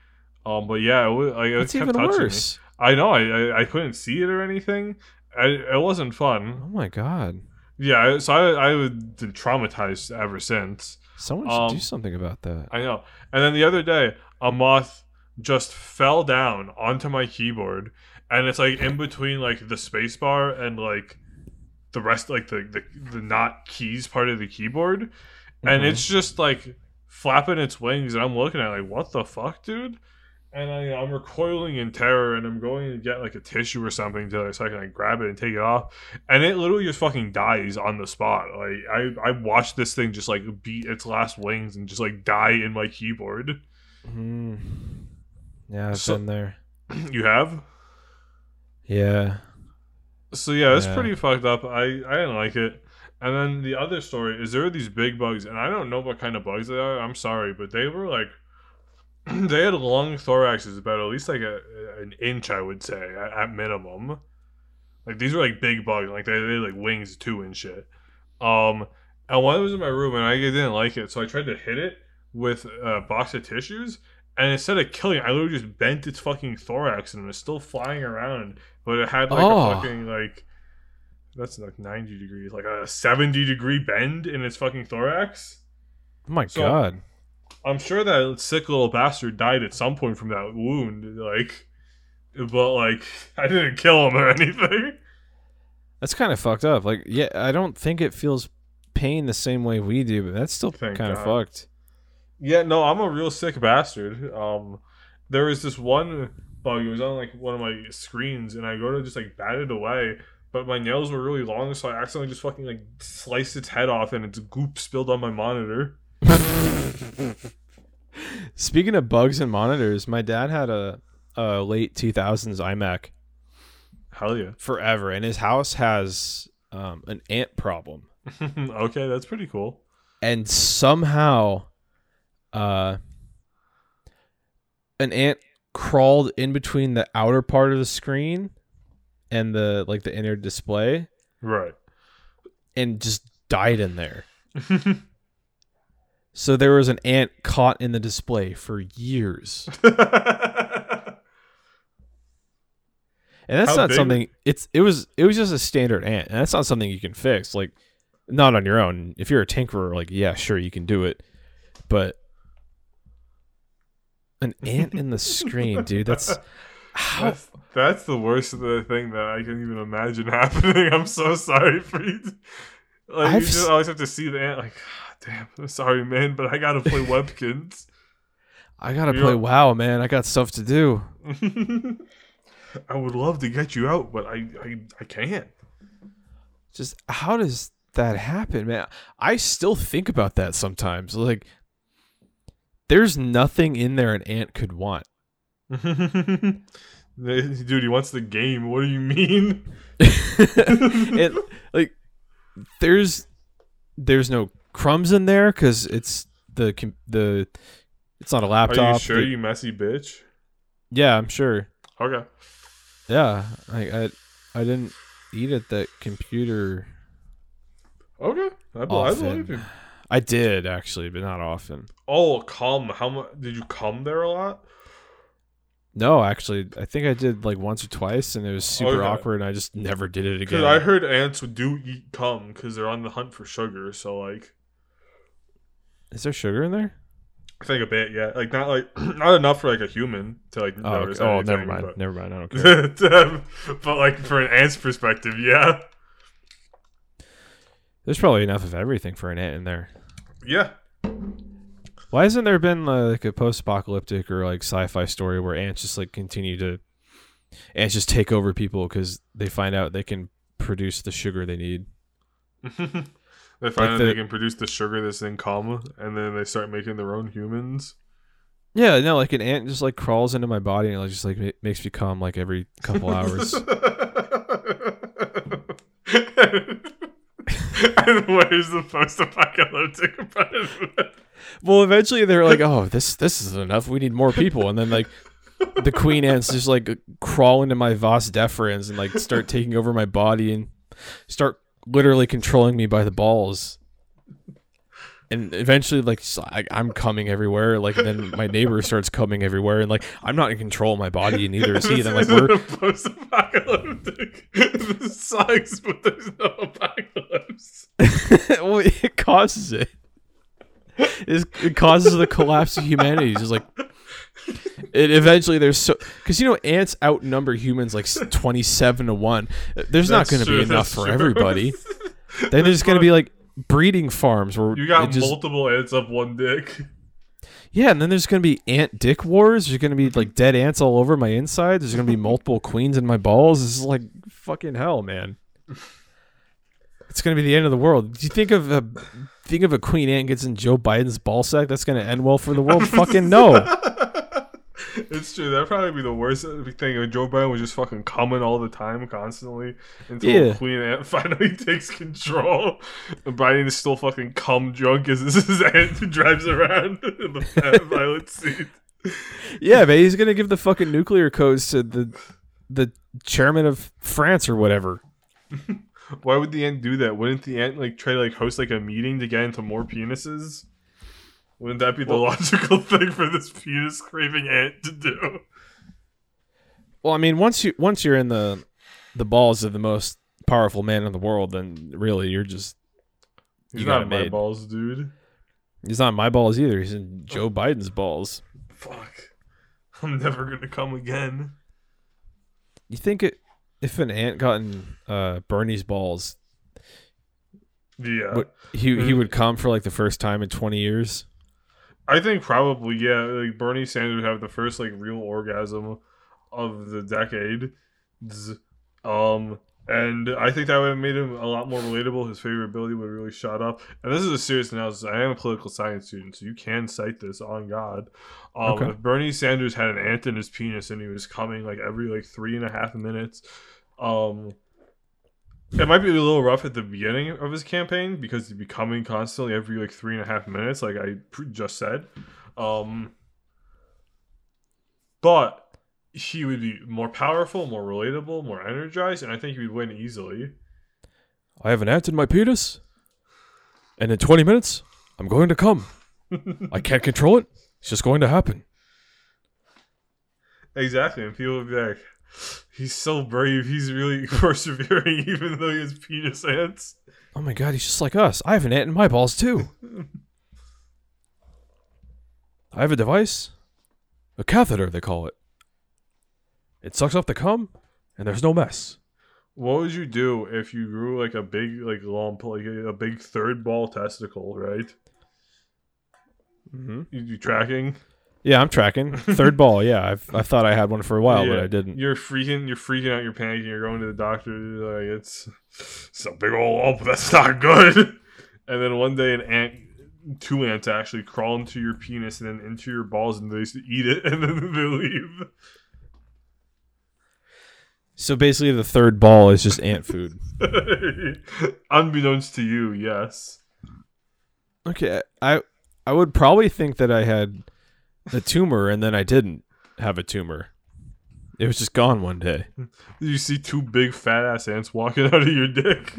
Um, but yeah, it was like it That's kept even touching me. worse. I know. I, I I couldn't see it or anything. I, it wasn't fun. Oh my god. Yeah. So I I was traumatized ever since. Someone should Um, do something about that. I know. And then the other day, a moth just fell down onto my keyboard, and it's like in between like the space bar and like the rest, like the the, the not keys part of the keyboard, and Mhm. it's just like flapping its wings, and I'm looking at it like, what the fuck, dude? And I, I'm recoiling in terror, and I'm going to get like a tissue or something to so I can like grab it and take it off, and it literally just fucking dies on the spot. Like I, I watched this thing just like beat its last wings and just like die in my keyboard. Mm. Yeah, I've So- been there. [clears throat] you have? Yeah. So yeah, it's Yeah. pretty fucked up. I I didn't like it. And then the other story is there are these big bugs, and I don't know what kind of bugs they are. I'm sorry, but they were like [clears throat] they had long thoraxes, about at least like a, an inch, I would say, at, at minimum. Like these were like big bugs, like they, they had like wings too and shit. Um, and one was in my room, and I didn't like it, so I tried to hit it with a box of tissues, and instead of killing it, I literally just bent its fucking thorax, and it was still flying around, but it had like Oh. a fucking like that's like 90 degrees, like a 70 degree bend in its fucking thorax. Oh my So- god. I'm sure that sick little bastard died at some point from that wound, like, but like [laughs] I didn't kill him or [laughs] anything. That's kind of fucked up. Like, yeah, I don't think it feels pain the same way we do, but that's still kind of fucked. Yeah, no, I'm a real sick bastard. Um, there was this one bug. It was on like one of my screens, and I go to just like bat it away, but my nails were really long, so I accidentally just fucking like sliced its head off, and its goop spilled on my monitor. [laughs] [laughs] Speaking of bugs and monitors, my dad had a, a late 2000s iMac Hell yeah. forever, and his house has um, an ant problem. [laughs] okay, that's pretty cool. and somehow uh an ant crawled in between the outer part of the screen and the like the inner display Right. and just died in there. [laughs] So there was an ant caught in the display for years. [laughs] And that's How not big? something it's it was it was just a standard ant. And that's not something you can fix. Like not on your own. If you're a tinkerer, like yeah, sure you can do it. But an ant in the screen, [laughs] dude, that's how That's, that's the worst of the thing that I can even imagine [laughs] happening. I'm so sorry for you. Like I've you just always have to see the ant. Like, damn, I'm [laughs] sorry, man, but I gotta play [laughs] Webkinz. I gotta You play WoW, man. I got stuff to do. [laughs] I would love to get you out, but I I, I can't. Just how does that happen, man? I still think about that sometimes. Like there's nothing in there an ant could want. Dude, he wants the game. What do you mean? it like there's there's no crumbs in there because it's the the it's not a laptop. Are you sure, The- you messy bitch? yeah, I'm sure. Okay. Yeah, I I, I didn't eat at that computer. Okay. I, be- I believe you. I did actually, but not often. Oh, come. How much did you come there a lot? No, actually, I think I did like once or twice, and it was super Okay. awkward, and I just never did it Because again. I heard ants would do eat cum because they're on the hunt for sugar. So like, Is there sugar in there? I think a bit, yeah. Like not like [clears throat] not enough for like a human to like Oh, notice. okay. oh anything, never mind. But, Never mind. I don't [laughs] care. [laughs] but like for an ant's perspective, yeah, There's probably enough of everything for an ant in there. yeah. Why hasn't there been like a post-apocalyptic or like sci-fi story where ants just like continue to ants just take over people because they find out they can produce the sugar they need? [laughs] they find out the- they can produce the sugar that's in cum, and then they start making their own humans. Yeah, no, like an ant just like crawls into my body and it just like ma- makes me come like every couple [laughs] hours. [laughs] and where's the post-apocalyptic about it? well, eventually they're like, "Oh, this this is enough. We need more people." And then like the queen ants just like crawl into my vas deferens and like start taking over my body and start literally controlling me by the balls. And eventually, like I, am coming everywhere. Like then my [laughs] neighbor starts coming everywhere, and like I'm not in control of my body, and [laughs] neither is he. Then like we're post-apocalyptic. this sucks, but there's no apocalypse. [laughs] well, it causes it. It's- It causes the collapse of humanity. It's just like it eventually there's so because you know ants outnumber humans like [laughs] twenty seven to one. Uh, there's not going to be enough that's for true. everybody. [laughs] Then there's going to be like breeding farms where You got just, multiple ants up one dick. yeah, and then there's going to be ant dick wars. There's going to be [laughs] like dead ants all over my insides. There's going to be multiple queens in my balls. This is like fucking hell, man. It's going to be the end of the world. Do you think of a think of a queen ant gets in Joe Biden's ball sack? That's going to end well for the world? fucking no. [laughs] it's true. That'd probably be the worst thing if Joe Biden was just fucking coming all the time, constantly, until Yeah. Queen Ant [laughs] finally takes control. And Biden is still fucking cum drunk as [laughs] this is Ant who drives around in the fat violet seat. Yeah, man, he's going to give the fucking nuclear codes to the the chairman of France or whatever. Why would the ant do that? Wouldn't the ant like try to like host like a meeting to get into more penises? Wouldn't that be the Well- logical [laughs] thing for this penis craving ant to do? Well, I mean, once you once you're in the the balls of the most powerful man in the world, then really you're just He's You not my made. balls, dude. he's not my balls either. He's in Joe Biden's balls. Fuck. I'm never gonna come again. You think it if an ant got in uh, Bernie's balls, Yeah. he he Mm. would come for like the first time in 20 years? I think probably yeah. Like Bernie Sanders would have the first like real orgasm of the decade. Um, And I think that would have made him a lot more relatable. His favorability would have really shot up. And this is a serious analysis. I am a political science student, so you can cite this on God. Um, Okay. If Bernie Sanders had an ant in his penis and he was coming like every like three and a half minutes, um, it might be a little rough at the beginning of his campaign because he'd be coming constantly every like three and a half minutes, like I just said. Um, but he would be more powerful, more relatable, more energized, and I think he would win easily. I have an ant in my penis, and in 20 minutes, I'm going to come. [laughs] I can't control it. It's just going to happen. Exactly, and people would be like, "He's so brave. He's really [laughs] persevering, even though he has penis ants." Oh my god, he's just like us. I have an ant in my balls too. [laughs] I have a device, a catheter they call it. It sucks up the cum, and there's no mess. What would you do if you grew like a big like lump, like a, a big third ball testicle, right? Mm-hmm. You, do tracking? Yeah, I'm tracking. Third ball. Yeah, I've I thought I had one for a while, but I didn't. You're freaking, you're freaking out. You're panicking. You're going to the doctor. You're like it's, it's a big old lump. That's not good. [laughs] And then one day, an ant, two ants actually crawl into your penis and then into your balls, and they eat it, [laughs] and then they leave. So basically, the third ball is just ant food. [laughs] Unbeknownst to you, yes. Okay, I I would probably think that I had a tumor, and then I didn't have a tumor. It was just gone one day. You see two big fat ass ants walking [laughs] out of your dick.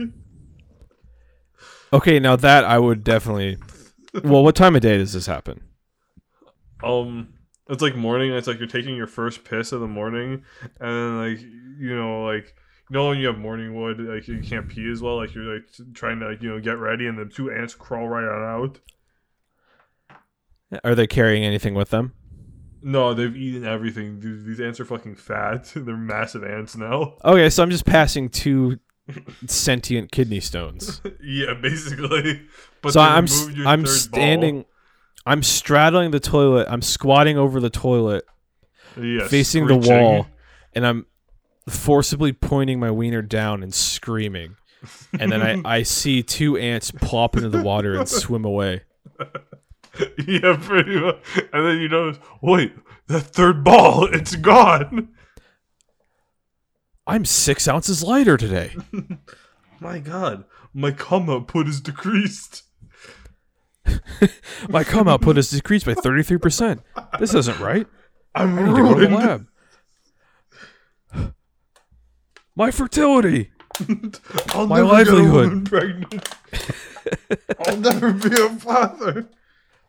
Okay, now that I would definitely. Well, what time of day does this happen? Um, it's like morning. It's like you're taking your first piss of the morning, and then like you know, like you know when you have morning wood, like you can't pee as well. Like you're like trying to like you know get ready, and the two ants crawl right on out. Are they carrying anything with them? No, they've eaten everything. Dude, these ants are fucking fat. [laughs] They're massive ants now. Okay, so I'm just [laughs] passing two sentient kidney stones. [laughs] yeah, basically. But so I'm removed s- your I'm third ball. standing, I'm straddling the toilet. I'm squatting over the toilet, Yeah, facing the wall, and I'm forcibly pointing my wiener down and screaming. And then I, I see two ants plop into the water and swim away. [laughs] yeah, pretty much. And then you notice, wait, that third ball, [laughs] it's gone. I'm six ounces lighter today. [laughs] My God, my cum output is decreased. My cum output is decreased by 33%. This isn't right. I'm I need to go to the ruined. lab. [gasps] My fertility. My livelihood. get a woman pregnant. I'll never be a father.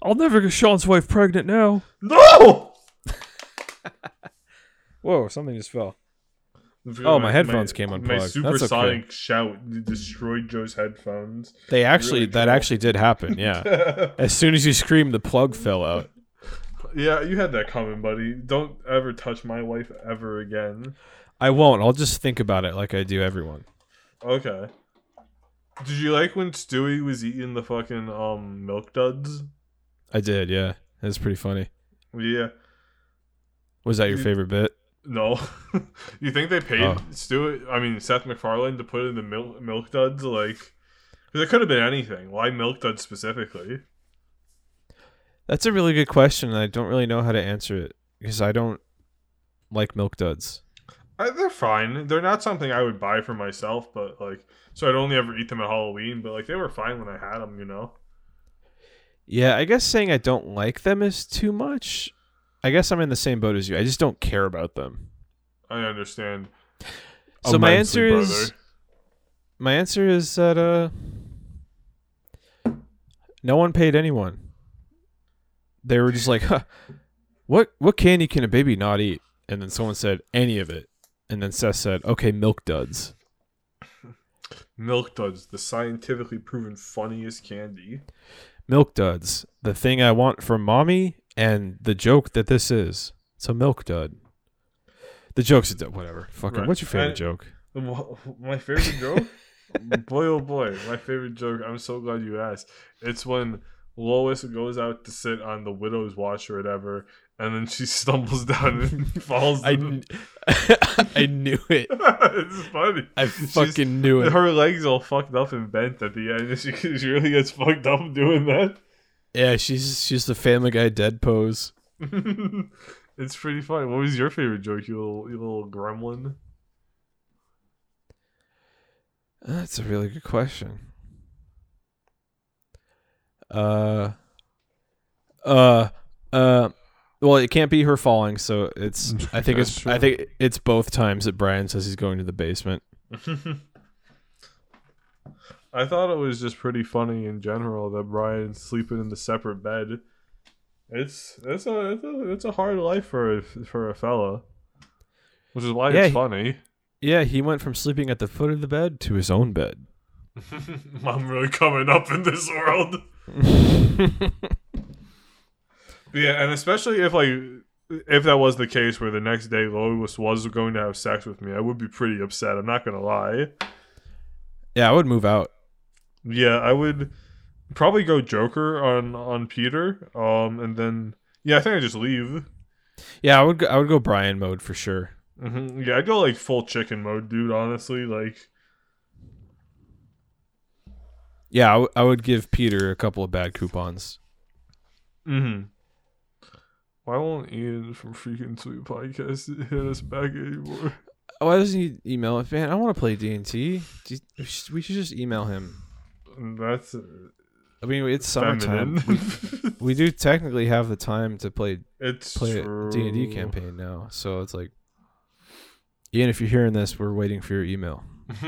I'll never get Sean's wife pregnant now. No. [laughs] Whoa, something just fell. Oh, my headphones came My unplugged. That's supersonic shout destroyed Joe's headphones. They actually, Really that cool. actually did happen. Yeah. [laughs] as soon as you screamed, the plug fell out. yeah, you had that coming, buddy. Don't ever touch my wife ever again. I won't. I'll just think about it like I do everyone. Okay. Did you like when Stewie was eating the fucking um milk duds? I did. Yeah. That's pretty funny. Yeah. Was that your You- favorite bit? No. [laughs] you think they paid Oh. Stewie? I mean Seth MacFarlane to put in the milk milk duds? Like, because it could have been anything. Why milk duds specifically? That's a really good question, and I don't really know how to answer it because I don't like milk duds. I, they're fine. They're not something I would buy for myself, but like, so I'd only ever eat them at Halloween. But like, they were fine when I had them. You know. Yeah, I guess saying I don't like them is too much. I guess I'm in the same boat as you. I just don't care about them. I understand. So my answer is my answer is that uh no one paid anyone. They were just like, [laughs] huh, "What what candy can a baby not eat?" And then someone said, "Any of it." And then Seth said, "Okay, milk duds." [laughs] Milk duds, the scientifically proven funniest candy. Milk duds, the thing I want from mommy, and the joke that this is. It's a milk dud. The joke's a dud. Whatever. Fucking. Right. What's your favorite And- joke? [laughs] My favorite joke? boy, oh boy, my favorite joke. I'm so glad you asked. It's when Lois goes out to sit on the widow's watch or whatever, and then she stumbles [laughs] down and [laughs] falls. I, kn- [laughs] I knew it. it's funny. I She's- fucking knew it. Her legs all fucked up and bent at the end. She, she really gets fucked up doing that. Yeah, she's she's the Family Guy dead pose. it's pretty funny. What was your favorite joke, you little, you little gremlin? That's a really good question. Uh, uh, uh. Well, it can't be her falling, so it's. [laughs] I think it's. I think it's both times that Brian says he's going to the basement. [laughs] I thought it was just pretty funny in general that Brian's sleeping in the separate bed. It's it's a it's a, it's a hard life for a, for a fella, which is why Yeah, it's he- funny. Yeah, he went from sleeping at the foot of the bed to his own bed. [laughs] I'm really coming up in this world. Yeah, and especially if like if that was the case where the next day Lois was going to have sex with me, I would be pretty upset. I'm not gonna lie. yeah, I would move out. Yeah, I would probably go Joker on on Peter. Um, and then yeah, I think I just leave. Yeah, I would. Go, I would go Brian mode for sure. hmm Yeah, I'd go like full chicken mode, dude. Honestly, like Yeah, I, w- I would give Peter a couple of bad coupons. hmm Why won't Ian from Freaking Sweet Podcast [laughs] hit us back anymore? Why doesn't he email us? Man, I want to play D and D. We should just email him. That's I mean, it's summertime. feminine. [laughs] We do technically have the time to play it's play a D and D campaign now, so it's like, Ian, if you're hearing this, we're waiting for your email. [laughs]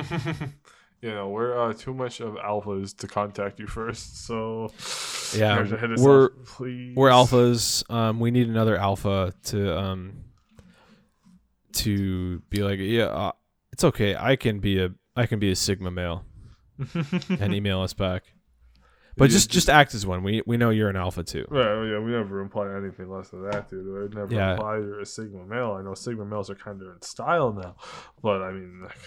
you know, we're uh, too much of alphas to contact you first, so Yeah, you have to hit us we're- please. We're alphas. Um, we need another alpha to um to be like, yeah, uh, it's okay. I can be a I can be a sigma male [laughs] and email us back. But just just act as one. We we know you're an alpha too. Right, yeah, we never imply anything less than that, dude. I never Yeah. imply you're a Sigma male. I know Sigma males are kind of in style now, but I mean, like,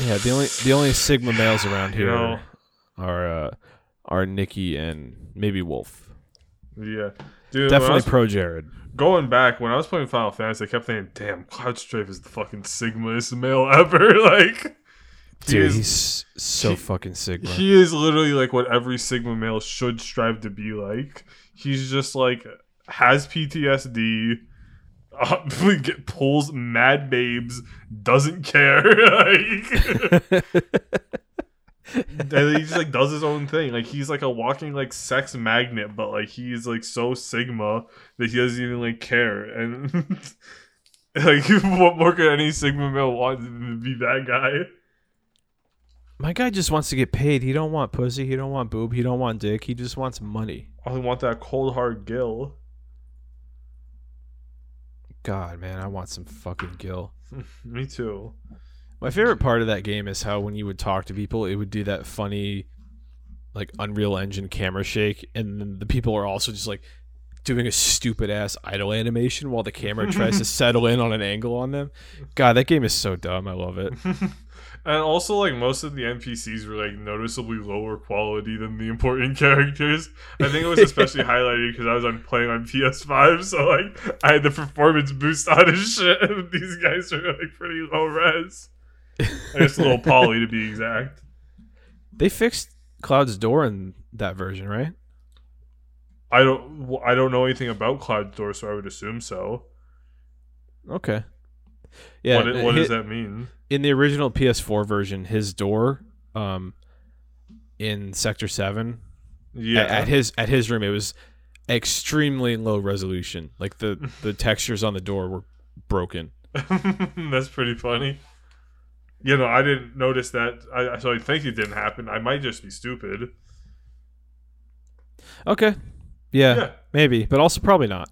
Yeah, the only the only sigma males [sighs] around here know. are uh, are Nikki and maybe Wolf. yeah, dude. Definitely was pro Jared. going back when I was playing Final Fantasy, I kept thinking, "Damn, Cloud Strife is the fucking Sigmaest male [laughs] ever." [laughs] like, he Dude, is- he's so he- fucking sigma. He is literally like what every Sigma male should strive to be like. He's just like has PTSD, uh, [laughs] pulls mad babes, doesn't care, [laughs] like, and he just like does his own thing. Like he's like a walking like sex magnet, but like he's like so Sigma that he doesn't even like care. And [laughs] like, what more could any Sigma male want than to be that guy? My guy just wants to get paid. He don't want pussy. He don't want boob. He don't want dick. He just wants money. I want that cold hard gil. God, man, I want some fucking gil. [laughs] Me too. My favorite part of that game is how when you would talk to people, it would do that funny, like Unreal Engine camera shake, and then the people are also just like doing a stupid ass idle animation while the camera tries to [laughs] settle in on an angle on them. God, that game is so dumb. I love it. [laughs] and also, like most of the NPCs were like noticeably lower quality than the important [laughs] characters. I think it was especially [laughs] highlighted because I was on playing on PS5, so like I had the performance boost [laughs] on and shit. These guys are like pretty low res. I guess a little poly to be exact. They fixed Cloud's door in that version, right? I don't I don't know anything about Cloud's Door, so I would assume so. Okay. Yeah. what what hi- does that mean? in the original PS4 version, his door, um, in Sector Seven, Yeah, at, at his at his room, it was extremely low resolution. Like the [laughs] the textures on the door were broken. [laughs] That's pretty funny. You know, I didn't notice that. I so I think it didn't happen. I might just be stupid. Okay. Yeah, Yeah, maybe, but also probably not.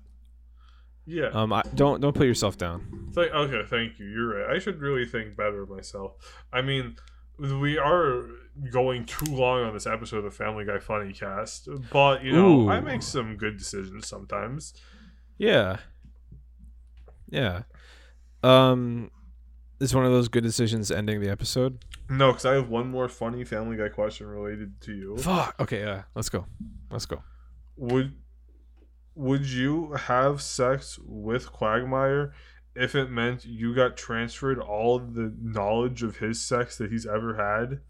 Yeah. Um, I, don't don't put yourself down. Th- okay, thank you. You're right. I should really think better of myself. I mean, we are going too long on this episode of the Family Guy Funny Cast, but you know, I make some good decisions sometimes. Yeah. Yeah. Um, is one of those good decisions ending the episode? No, because I have one more funny Family Guy question related to you. Fuck. Okay. Yeah. Let's go. Let's go. would would you have sex with Quagmire if it meant you got transferred all the knowledge of his sex that he's ever had?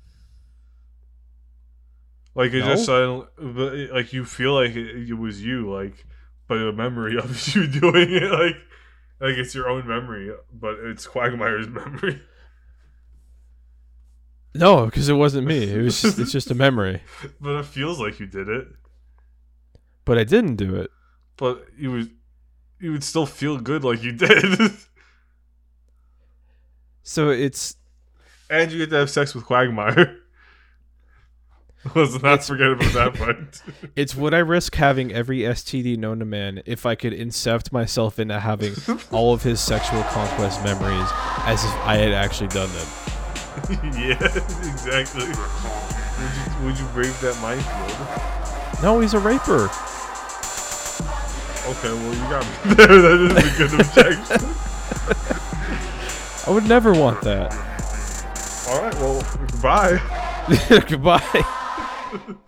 Like it just suddenly, like you feel like it, it was you, like, but a memory of [laughs] you doing it, like, like it's your own memory, but it's Quagmire's [laughs] memory. No, because it wasn't me. It was just, it's just a memory. [laughs] But it feels like you did it. But I didn't do it. But you would, you would still feel good like you did. [laughs] So it's and you get to have sex with Quagmire. [laughs] Let's not forget about that part. [laughs] it's would I risk having every STD known to man if I could incept myself into having all of his sexual conquest memories as if I had actually done them. yeah, exactly. Would you, would you brave that minefield? No, he's a raper. Okay, well you got me [laughs] there. That is a good objection. I would never want that. All right, well goodbye. [laughs] Goodbye. [laughs]